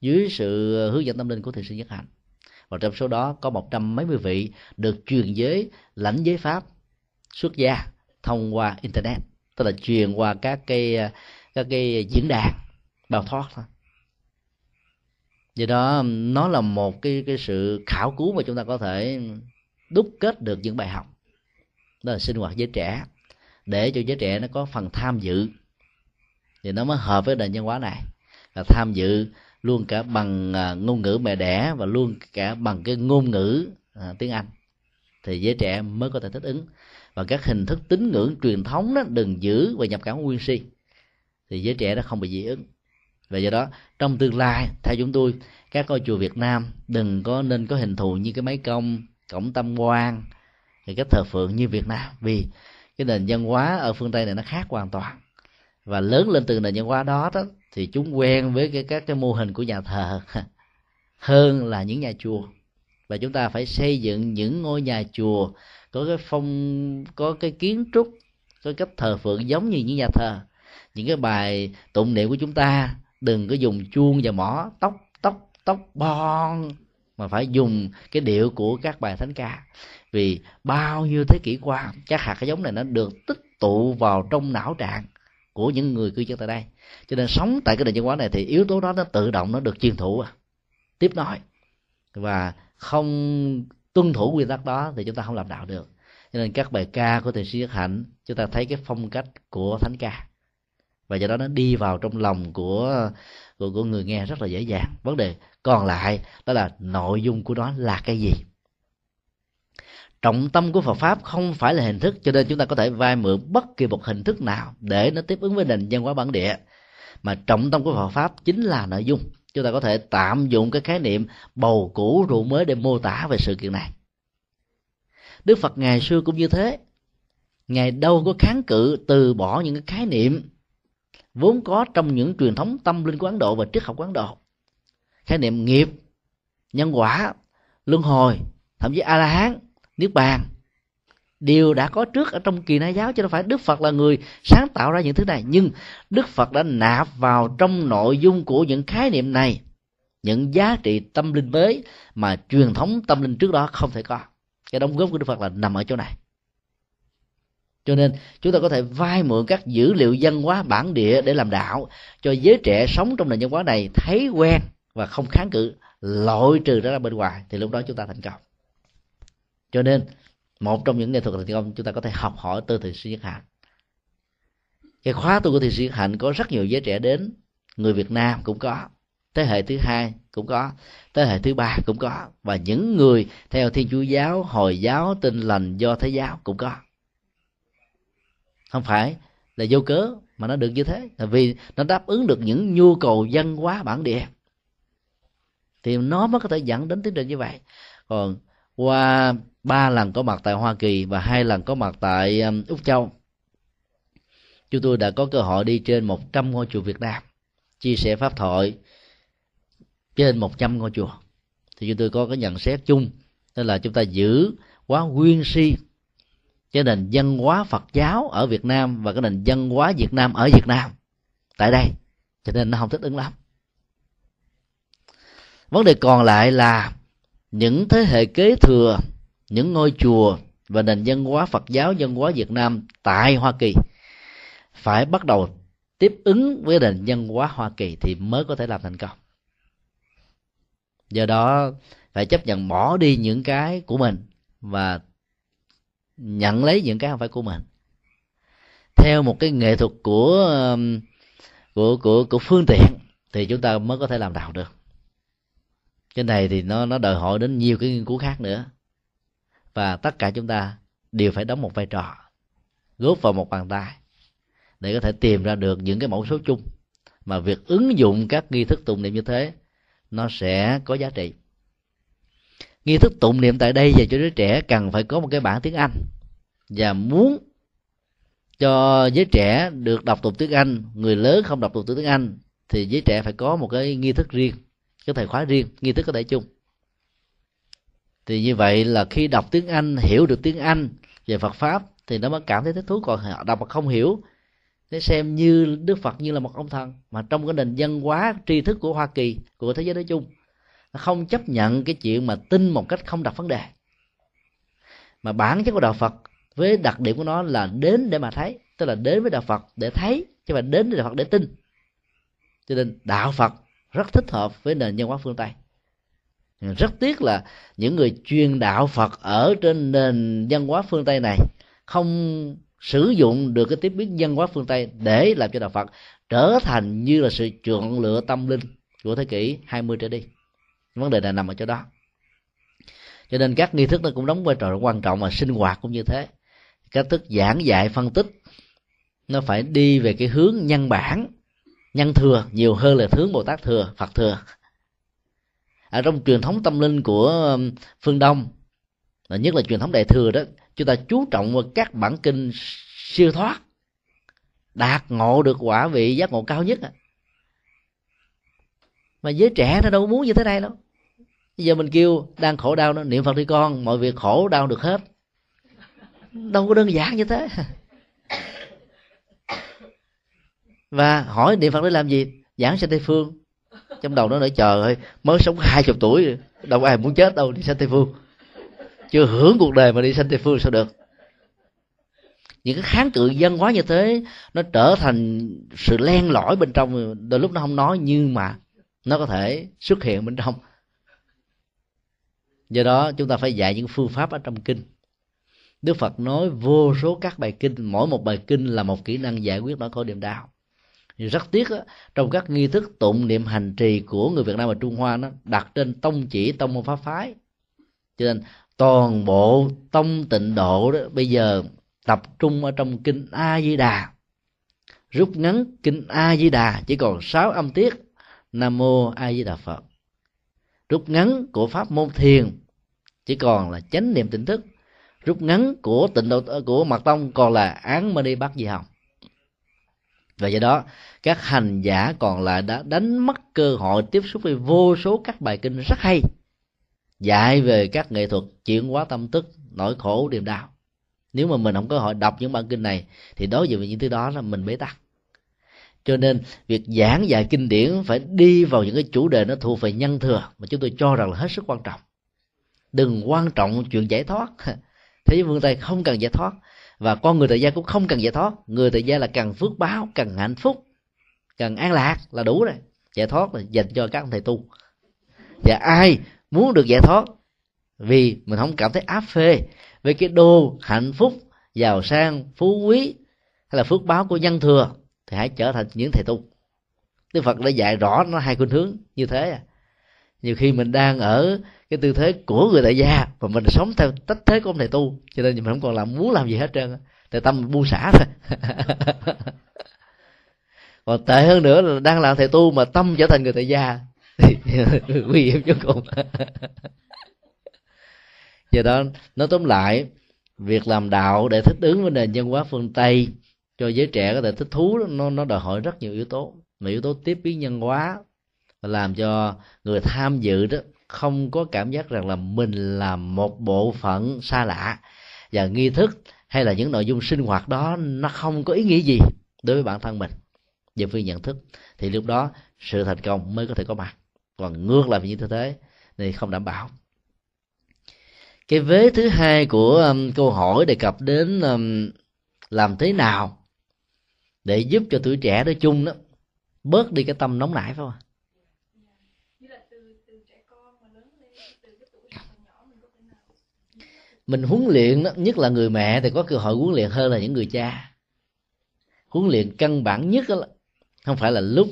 Dưới sự hướng dẫn tâm linh của thầy sư Nhất Hạnh và trong số đó có một trăm mấy mươi vị được truyền giới, lãnh giới pháp xuất gia thông qua internet, tức là truyền qua các cái các cái diễn đàn, bao thoát thôi do đó nó là một cái cái sự khảo cứu mà chúng ta có thể đúc kết được những bài học. Đó là sinh hoạt giới trẻ. Để cho giới trẻ nó có phần tham dự thì nó mới hợp với nền văn hóa này. Là tham dự luôn cả bằng à, ngôn ngữ mẹ đẻ và luôn cả bằng cái ngôn ngữ à, tiếng anh. Thì giới trẻ mới có thể thích ứng. Và các hình thức tín ngưỡng truyền thống đó đừng giữ và nhập cảm nguyên si thì giới trẻ nó không bị dị ứng và do đó, trong tương lai, theo chúng tôi, các ngôi chùa Việt Nam đừng có nên có hình thù như cái máy công cổng tâm quan thì cách thờ phượng như Việt Nam. Vì cái nền văn hóa ở phương Tây này nó khác hoàn toàn. Và lớn lên từ nền văn hóa đó đó, thì chúng quen với cái, các cái mô hình của nhà thờ (laughs) hơn là những nhà chùa. Và chúng ta phải xây dựng những ngôi nhà chùa có cái phong, có cái kiến trúc, có cách thờ phượng giống như những nhà thờ. Những cái bài tụng niệm của chúng ta đừng có dùng chuông và mỏ tóc tóc tóc bon mà phải dùng cái điệu của các bài thánh ca. Vì bao nhiêu thế kỷ qua các hạt cái giống này nó được tích tụ vào trong não trạng của những người cư dân tại đây. Cho nên sống tại cái nền văn hóa này thì yếu tố đó nó tự động nó được truyền thủ à, tiếp nói và không tuân thủ quy tắc đó thì chúng ta không làm đạo được. Cho nên các bài ca của thầy sư nhất hạnh chúng ta thấy cái phong cách của thánh ca và do đó nó đi vào trong lòng của của, của người nghe rất là dễ dàng. Vấn đề còn lại đó là nội dung của nó là cái gì? Trọng tâm của Phật pháp không phải là hình thức cho nên chúng ta có thể vay mượn bất kỳ một hình thức nào để nó tiếp ứng với nền văn hóa bản địa. Mà trọng tâm của Phật pháp chính là nội dung. Chúng ta có thể tạm dụng cái khái niệm bầu cũ rượu mới để mô tả về sự kiện này. Đức Phật ngày xưa cũng như thế. Ngài đâu có kháng cự từ bỏ những cái khái niệm vốn có trong những truyền thống tâm linh của Ấn Độ và triết học của Ấn Độ. Khái niệm nghiệp, nhân quả, luân hồi, thậm chí a la hán niết bàn, đều đã có trước ở trong kỳ na giáo, chứ đâu phải đức phật là người sáng tạo ra những thứ này. Nhưng đức phật đã nạp vào trong nội dung của những khái niệm này, những giá trị tâm linh mới mà truyền thống tâm linh trước đó không thể có. Cái đóng góp của đức phật là nằm ở chỗ này cho nên, chúng ta có thể vay mượn các dữ liệu văn hóa bản địa để làm đạo, cho giới trẻ sống trong nền văn hóa này thấy quen và không kháng cự, loại trừ ra bên ngoài, thì lúc đó chúng ta thành công. Cho nên, một trong những nghệ thuật thành công, chúng ta có thể học hỏi từ thiền sư nhất hạnh cái khóa tu của thiền sư nhất hạnh có rất nhiều giới trẻ đến, người việt nam cũng có, thế hệ thứ hai cũng có, thế hệ thứ ba cũng có, và những người theo thiên chúa giáo, hồi giáo, Tin lành, do thế giáo cũng có không phải là vô cớ mà nó được như thế. Là vì nó đáp ứng được những nhu cầu văn hóa bản địa. Thì nó mới có thể dẫn đến tiến trình như vậy. Còn qua ba lần có mặt tại Hoa Kỳ và hai lần có mặt tại um, Úc Châu, chúng tôi đã có cơ hội đi trên 100 ngôi chùa Việt Nam, chia sẻ pháp thoại trên 100 ngôi chùa. Thì chúng tôi có cái nhận xét chung tức là chúng ta giữ quá nguyên si cái nền văn hóa Phật giáo ở Việt Nam và cái nền văn hóa Việt Nam ở Việt Nam. Tại đây. Cho nên nó không thích ứng lắm. Vấn đề còn lại là những thế hệ kế thừa, những ngôi chùa và nền văn hóa Phật giáo, văn hóa Việt Nam tại Hoa Kỳ phải bắt đầu tiếp ứng với nền văn hóa Hoa Kỳ thì mới có thể làm thành công. Do đó phải chấp nhận bỏ đi những cái của mình và nhận lấy những cái không phải của mình. Theo một cái nghệ thuật của um, của của của phương tiện thì chúng ta mới có thể làm đạo được. Cái này thì nó nó đòi hỏi đến nhiều cái nghiên cứu khác nữa. Và tất cả chúng ta đều phải đóng một vai trò, góp vào một bàn tay để có thể tìm ra được những cái mẫu số chung. Mà việc ứng dụng các nghi thức tụng niệm như thế, nó sẽ có giá trị nghi thức tụng niệm tại đây và cho đứa trẻ cần phải có một cái bản tiếng anh. Và muốn cho giới trẻ được đọc tụng tiếng anh, người lớn không đọc tụng tiếng anh, thì giới trẻ phải có một cái nghi thức riêng, cái thời khóa riêng, nghi thức có thể chung. Thì như vậy là khi đọc tiếng anh, hiểu được tiếng anh về phật pháp, thì nó mới cảm thấy thích thú. Còn họ đọc mà không hiểu để xem như đức phật như là một ông thần, mà trong cái nền văn hóa tri thức của hoa kỳ, của thế giới nói chung không chấp nhận cái chuyện mà tin một cách không đặt vấn đề. Mà bản chất của đạo phật với đặc điểm của nó là đến để mà thấy, tức là đến với đạo phật để thấy, chứ mà đến với đạo phật để tin. Cho nên đạo phật rất thích hợp với nền văn hóa phương tây. Rất tiếc là những người truyền đạo phật ở trên nền văn hóa phương tây này không sử dụng được cái tiếp biến văn hóa phương tây để làm cho đạo phật trở thành như là sự chọn lựa tâm linh của thế kỷ 20 trở đi vấn đề này nằm ở chỗ đó. Cho nên các nghi thức nó cũng đóng vai trò quan trọng mà sinh hoạt cũng như thế. Cách thức giảng dạy, phân tích, nó phải đi về cái hướng nhân bản, nhân thừa, nhiều hơn là hướng bồ tát thừa, phật thừa. Ở trong truyền thống tâm linh của um, phương đông nhất là truyền thống đại thừa đó, chúng ta chú trọng vào các bản kinh siêu thoát, đạt ngộ được quả vị giác ngộ cao nhất mà giới trẻ nó đâu muốn như thế này đâu. Bây giờ mình kêu, đang khổ đau nó, niệm phật đi con, mọi việc khổ đau được hết. Đâu có đơn giản như thế. Và hỏi niệm phật để làm gì? Giảng sanh tây phương. Trong đầu nó nói chờ ơi, mới sống hai chục tuổi, đâu ai muốn chết đâu, đi sanh tây phương. Chưa hưởng cuộc đời mà đi sanh tây phương sao được? Những cái kháng cự văn hóa như thế, nó trở thành sự len lỏi bên trong, đôi lúc nó không nói, nhưng mà nó có thể xuất hiện bên trong. Do đó chúng ta phải dạy những phương pháp ở trong kinh. Đức phật nói vô số các bài kinh mỗi một bài kinh là một kỹ năng giải quyết nỗi khổ niềm đau. Rất tiếc đó, trong các nghi thức tụng niệm hành trì của người Việt Nam và Trung Hoa nó đặt trên tông chỉ tông môn pháp phái. Cho nên toàn bộ tông tịnh độ đó bây giờ tập trung ở trong kinh A Di Đà. Rút ngắn kinh A Di Đà chỉ còn sáu âm tiết. Nam mô A Di Đà Phật. Rút ngắn của pháp môn thiền chỉ còn là chánh niệm tỉnh thức. Rút ngắn của tịnh độ, của mật tông còn là án mani bắt di hồng. Và do đó, các hành giả còn lại đã đánh mất cơ hội tiếp xúc với vô số các bài kinh rất hay, dạy về các nghệ thuật chuyển hóa tâm tức nỗi khổ niềm đau. Nếu mà mình không có hội đọc những bản kinh này, thì đối diện với những thứ đó là mình bế tắc cho nên việc giảng dạy kinh điển phải đi vào những cái chủ đề nó thuộc về nhân thừa mà chúng tôi cho rằng là hết sức quan trọng. Đừng quan trọng chuyện giải thoát. (laughs) Thế giới phương tây không cần giải thoát. Và con người tại gia cũng không cần giải thoát. Người tại gia là cần phước báo cần hạnh phúc cần an lạc là đủ rồi. Giải thoát là dành cho các thầy tu. Và ai muốn được giải thoát? Vì mình không cảm thấy áp phê với cái đô hạnh phúc, giàu sang, phú quý hay là phước báo của nhân thừa thì hãy trở thành những thầy tu. Đức Phật đã dạy rõ nó hai khuynh hướng như thế. À. nhiều khi mình đang ở cái tư thế của người tại gia và mình sống theo tách thế của ông thầy tu, cho nên mình không còn làm, muốn làm gì hết trơn tại tâm mình buông xả thôi. (laughs) Còn tệ hơn nữa là đang làm thầy tu mà tâm trở thành người tại gia thì (laughs) nguy hiểm vô cùng. (laughs) Do đó, nói tóm lại, việc làm đạo để thích ứng với nền văn hóa phương tây cho giới trẻ có thể thích thú nó nó đòi hỏi rất nhiều yếu tố. Mà yếu tố tiếp biến nhân hóa làm cho người tham dự đó không có cảm giác rằng là mình là một bộ phận xa lạ. Và nghi thức hay là những nội dung sinh hoạt đó nó không có ý nghĩa gì đối với bản thân mình. Về phương nhận thức thì lúc đó sự thành công mới có thể có mặt. Còn ngược lại như thế thì không đảm bảo. Cái vế thứ hai của um, câu hỏi đề cập đến um, làm thế nào để giúp cho tuổi trẻ nói chung đó bớt đi cái tâm nóng nảy phải không mình huấn luyện đó, nhất là người mẹ thì có cơ hội huấn luyện hơn là những người cha. Huấn luyện căn bản nhất đó, không phải là lúc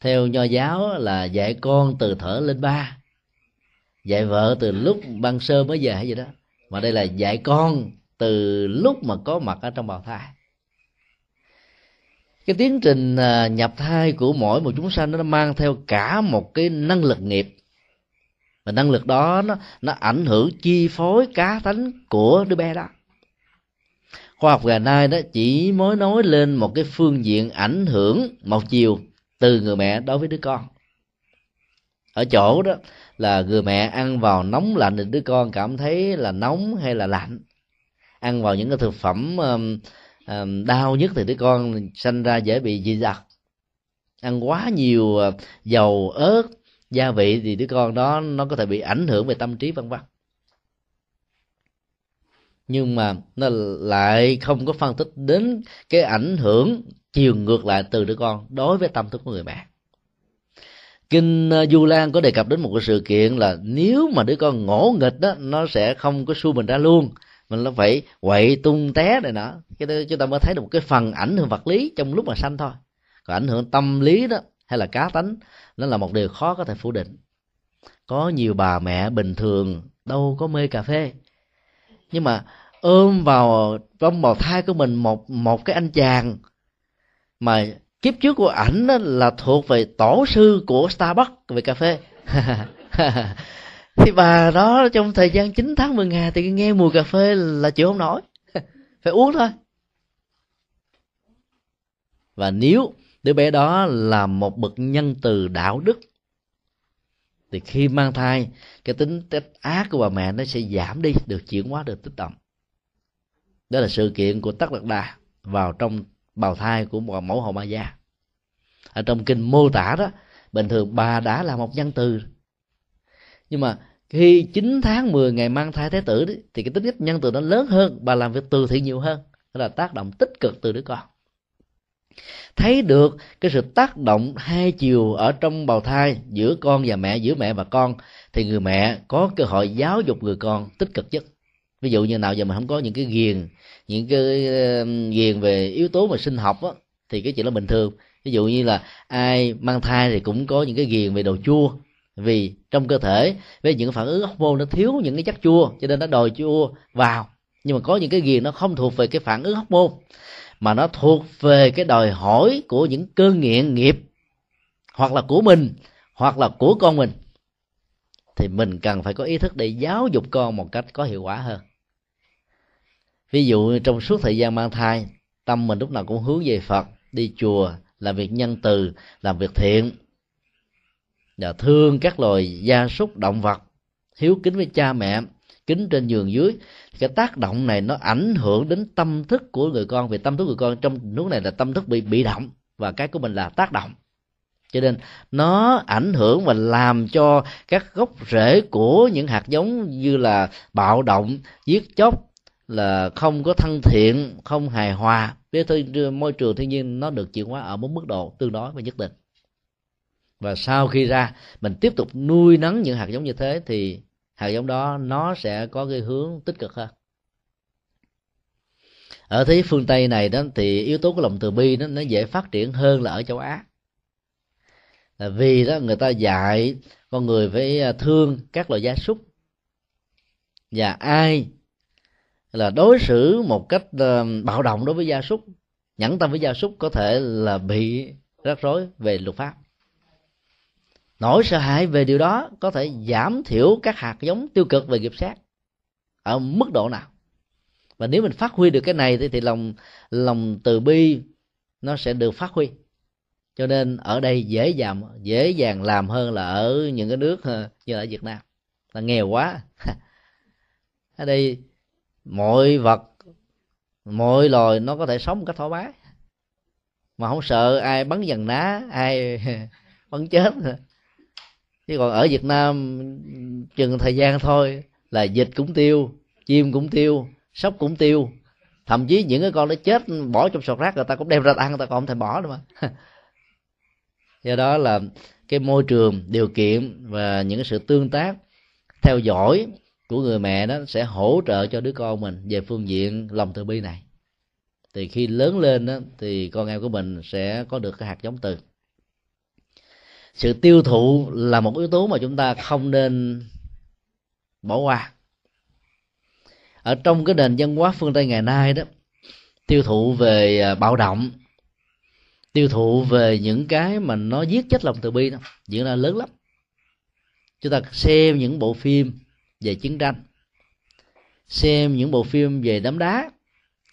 theo nho giáo là dạy con từ thở lên ba dạy vợ từ lúc ban sơ mới về hay gì đó mà đây là dạy con từ lúc mà có mặt ở trong bào thai cái tiến trình à, nhập thai của mỗi một chúng sanh nó mang theo cả một cái năng lực nghiệp. Và năng lực đó nó nó ảnh hưởng chi phối cá tánh của đứa bé đó. Khoa học ngày nay đó chỉ mới nói lên một cái phương diện ảnh hưởng một chiều từ người mẹ đối với đứa con. Ở chỗ đó là người mẹ ăn vào nóng lạnh thì đứa con cảm thấy là nóng hay là lạnh. Ăn vào những cái thực phẩm đau nhất thì đứa con sanh ra dễ bị dị dật, ăn quá nhiều ờ, dầu ớt gia vị thì đứa con đó nó có thể bị ảnh hưởng về tâm trí vân vân. Nhưng mà nó lại không có phân tích đến cái ảnh hưởng chiều ngược lại từ đứa con đối với tâm thức của người mẹ. Kinh ờ, du lan có đề cập đến một cái sự kiện là nếu mà đứa con ngỗ nghịch đó nó sẽ không có xu mình ra luôn mình nó phải quậy tung té này nọ. Cái đó chúng ta mới thấy được một cái phần ảnh hưởng vật lý trong lúc mà sanh thôi. Còn ảnh hưởng tâm lý đó, hay là cá tánh, nó là một điều khó có thể phủ định. Có nhiều bà mẹ bình thường, đâu có mê cà phê. Nhưng mà ôm vào trong bào thai của mình một một cái anh chàng mà kiếp trước của ảnh là thuộc về tổ sư của Starbucks về cà phê. (laughs) thì bà đó, trong thời gian 9 tháng 10 ngày thì nghe mùi cà phê là chịu không nổi. (laughs) Phải uống thôi. Và nếu đứa bé đó là một bậc nhân từ đạo đức, thì khi mang thai, cái tính tích ác của bà mẹ nó sẽ giảm đi, được chuyển hóa được tích động đó là sự kiện của tắc lạc đà vào trong bào thai của một mẫu hậu ma gia. Ở trong kinh mô tả đó, bình thường bà đã là một nhân từ nhưng mà khi 9 tháng 10 ngày mang thai thái tử đấy, thì cái tính cách nhân từ nó lớn hơn bà làm việc từ thiện nhiều hơn. Đó là tác động tích cực từ đứa con. Thấy được cái sự tác động hai chiều ở trong bào thai giữa con và mẹ giữa mẹ và con thì người mẹ có cơ hội giáo dục người con tích cực nhất. Ví dụ như nào giờ mình không có những cái ghiền những cái ghiền về yếu tố mà sinh học á, thì cái chuyện là bình thường. Ví dụ như là ai mang thai thì cũng có những cái ghiền về đồ chua vì trong cơ thể, với những phản ứng hormone nó thiếu những cái chất chua, cho nên nó đòi chua vào. Nhưng mà có những cái ghiền nó không thuộc về cái phản ứng hormone, mà nó thuộc về cái đòi hỏi của những cơn nghiện nghiệp, hoặc là của mình, hoặc là của con mình. Thì mình cần phải có ý thức để giáo dục con một cách có hiệu quả hơn. Ví dụ trong suốt thời gian mang thai, tâm mình lúc nào cũng hướng về phật, đi chùa, làm việc nhân từ, làm việc thiện là thương các loài gia súc động vật, hiếu kính với cha mẹ, kính trên giường dưới. Cái tác động này nó ảnh hưởng đến tâm thức của người con, vì tâm thức người con trong lúc này là tâm thức bị bị động, và cái của mình là tác động. Cho nên nó ảnh hưởng và làm cho các gốc rễ của những hạt giống như là bạo động, giết chóc, là không có thân thiện, không hài hòa với môi trường thiên nhiên, nó được chuyển hóa ở một mức độ tương đối và nhất định và sau khi ra, mình tiếp tục nuôi nấng những hạt giống như thế, thì hạt giống đó, nó sẽ có cái hướng tích cực hơn. Ở thế phương tây này đó, thì yếu tố của lòng từ bi đó nó dễ phát triển hơn là ở châu á. Là vì đó, người ta dạy con người phải à, thương các loài gia súc. Và ai là đối xử một cách à, bạo động đối với gia súc, nhẫn tâm với gia súc có thể là bị rắc rối về luật pháp nỗi sợ hãi về điều đó có thể giảm thiểu các hạt giống tiêu cực về nghiệp sát ở mức độ nào? Và nếu mình phát huy được cái này thì, thì lòng lòng từ bi nó sẽ được phát huy. Cho nên ở đây dễ dàng dễ dàng làm hơn là ở những cái nước ờ, như ở Việt Nam. Là nghèo quá. (laughs) Ở đây mọi vật mọi loài nó có thể sống một cách thoải mái. Mà không sợ ai bắn dần ná ai (laughs) bắn chết chứ còn ở việt nam chừng thời gian thôi là dịch cũng tiêu chim cũng tiêu sóc cũng tiêu. Thậm chí những cái con nó chết bỏ trong sọt rác người ta cũng đem ra ăn người ta còn không thể bỏ nữa mà. (laughs) Do đó là cái môi trường điều kiện và những cái sự tương tác theo dõi của người mẹ đó sẽ hỗ trợ cho đứa con mình về phương diện lòng từ bi này. Thì khi lớn lên đó, thì con em của mình sẽ có được cái hạt giống từ sự tiêu thụ là một yếu tố mà chúng ta không nên bỏ qua. Ở trong cái nền văn hóa phương tây ngày nay đó, tiêu thụ về à, bạo động, tiêu thụ về những cái mà nó giết chết lòng từ bi đó, diễn ra lớn lắm. Chúng ta xem những bộ phim về chiến tranh, xem những bộ phim về đám đá,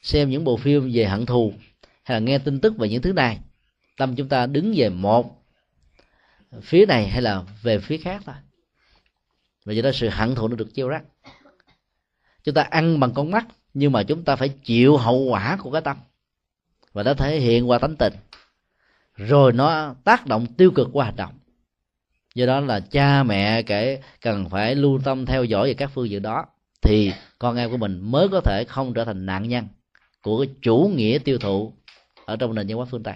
xem những bộ phim về hận thù, hay là nghe tin tức về những thứ này, tâm chúng ta đứng về một phía này hay là về phía khác thôi. Và do đó sự hận thù nó được gieo rắc. Chúng ta ăn bằng con mắt, nhưng mà chúng ta phải chịu hậu quả của cái tâm. Và nó thể hiện qua tánh tình. Rồi nó tác động tiêu cực qua hành động. Do đó là cha mẹ kể cần phải lưu tâm theo dõi về các phương diện đó, thì con em của mình mới có thể không trở thành nạn nhân của cái chủ nghĩa tiêu thụ ở trong nền văn hóa phương tây.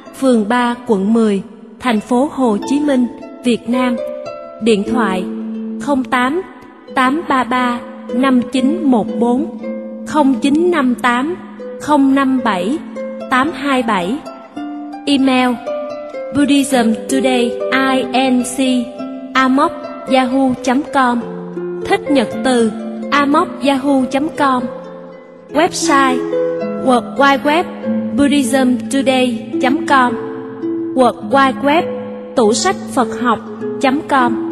phường 3 quận 10 thành phố Hồ Chí Minh, Việt Nam. Điện thoại 08 833 5914 0958 057 827 Email Buddhism Today inc amok yahoo.com Thích nhật từ amok yahoo.com Website World Wide Web buddhismtoday.com World Wide Web tủ sách Phật học.com